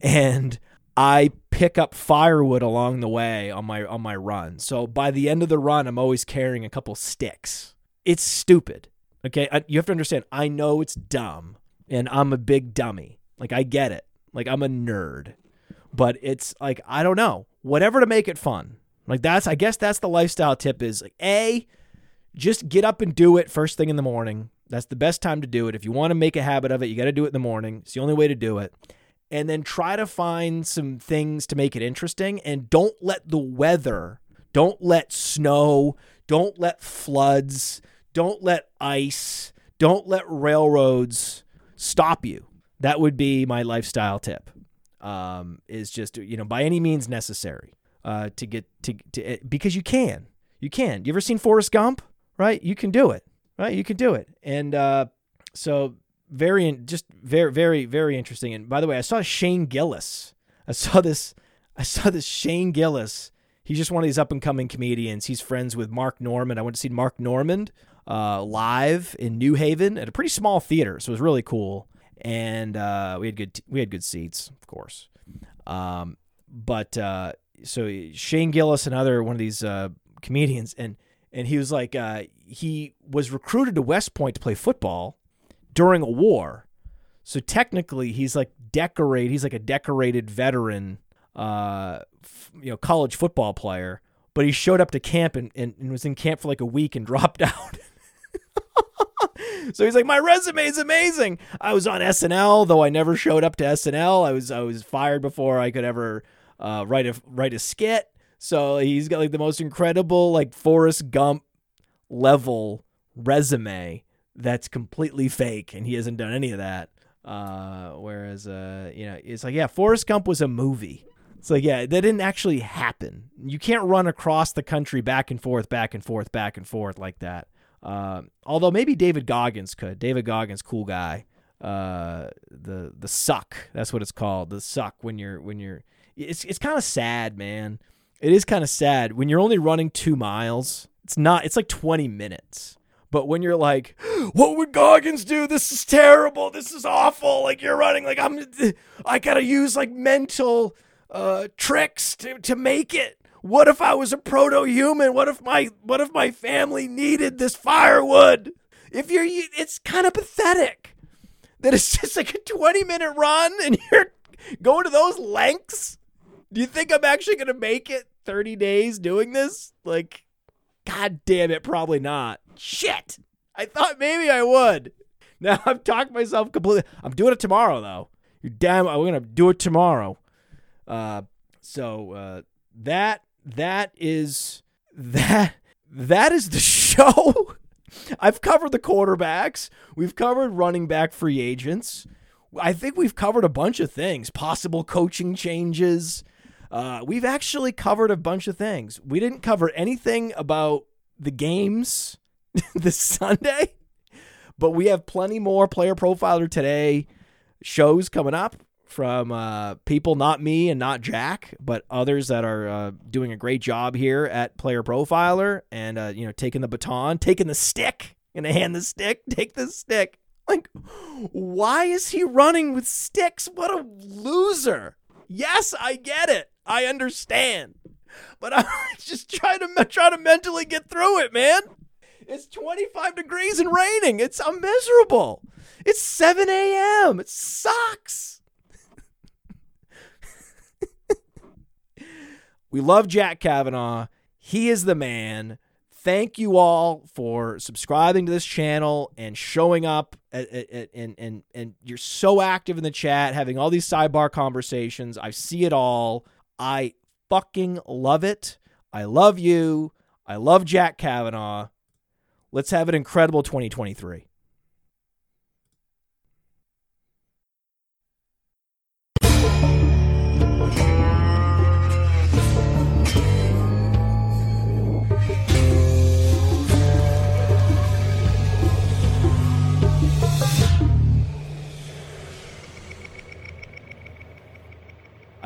and I pick up firewood along the way on my on my run. So by the end of the run, I'm always carrying a couple sticks. It's stupid. Okay, I, you have to understand. I know it's dumb, and I'm a big dummy. Like I get it. Like I'm a nerd, but it's like I don't know. Whatever to make it fun. Like that's I guess that's the lifestyle tip is like a just get up and do it first thing in the morning. That's the best time to do it. If you want to make a habit of it, you got to do it in the morning. It's the only way to do it. And then try to find some things to make it interesting and don't let the weather, don't let snow, don't let floods, don't let ice, don't let railroads stop you. That would be my lifestyle tip. Um, is just you know by any means necessary uh, to get to, to eh, because you can you can. You ever seen Forrest Gump? Right, you can do it. Right, you can do it. And uh, so very just very very very interesting. And by the way, I saw Shane Gillis. I saw this. I saw this Shane Gillis. He's just one of these up and coming comedians. He's friends with Mark Normand. I went to see Mark Normand uh, live in New Haven at a pretty small theater, so it was really cool. And uh, we had good we had good seats, of course. Um, but uh, so Shane Gillis, another one of these uh, comedians, and and he was like uh, he was recruited to West Point to play football during a war. So technically, he's like decorate. He's like a decorated veteran, uh, f- you know, college football player. But he showed up to camp and, and, and was in camp for like a week and dropped out. so he's like, my resume is amazing. I was on SNL, though I never showed up to SNL. I was I was fired before I could ever uh, write a write a skit. So he's got like the most incredible like Forrest Gump level resume that's completely fake, and he hasn't done any of that. Uh, whereas, uh, you know, it's like, yeah, Forrest Gump was a movie. It's like, yeah, that didn't actually happen. You can't run across the country back and forth, back and forth, back and forth like that. Uh, although maybe David Goggins could. David Goggins, cool guy. Uh, the the suck. That's what it's called. The suck when you're when you're. It's it's kind of sad, man. It is kind of sad when you're only running two miles. It's not. It's like 20 minutes. But when you're like, what would Goggins do? This is terrible. This is awful. Like you're running like I'm I got to use like mental uh tricks to to make it. What if I was a proto-human? What if my what if my family needed this firewood? If you're it's kind of pathetic that it's just like a 20 minute run and you're going to those lengths. Do you think I'm actually going to make it 30 days doing this? Like God damn it, probably not. Shit. I thought maybe I would. Now I've talked myself completely. I'm doing it tomorrow though. You're damn. I'm gonna do it tomorrow. Uh, so uh, that that is that that is the show. I've covered the quarterbacks. We've covered running back free agents. I think we've covered a bunch of things. Possible coaching changes. Uh, we've actually covered a bunch of things. We didn't cover anything about the games this Sunday. But we have plenty more player profiler today shows coming up from uh, people, not me and not Jack, but others that are uh, doing a great job here at Player Profiler and uh, you know taking the baton, taking the stick, and hand the stick, take the stick. Like, why is he running with sticks? What a loser! Yes, I get it. I understand, but I'm just trying to try to mentally get through it, man. It's 25 degrees and raining. It's I'm miserable. It's 7 a.m. It sucks. we love Jack Kavanaugh. He is the man. Thank you all for subscribing to this channel and showing up at, at, at, and and and you're so active in the chat, having all these sidebar conversations. I see it all. I fucking love it. I love you. I love Jack Kavanaugh. Let's have an incredible 2023.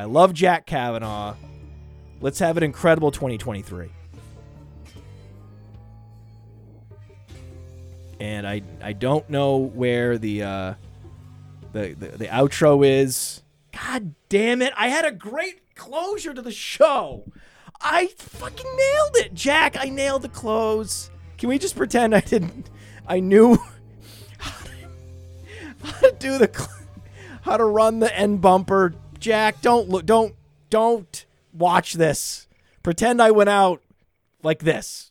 I love Jack Kavanaugh. Let's have an incredible 2023. and I I don't know where the uh, the, the the outro is. God damn it! I had a great closure to the show. I fucking nailed it, Jack. I nailed the close. Can we just pretend I didn't? I knew how to, how to do the how to run the end bumper. Jack, don't look. Don't don't watch this. Pretend I went out like this.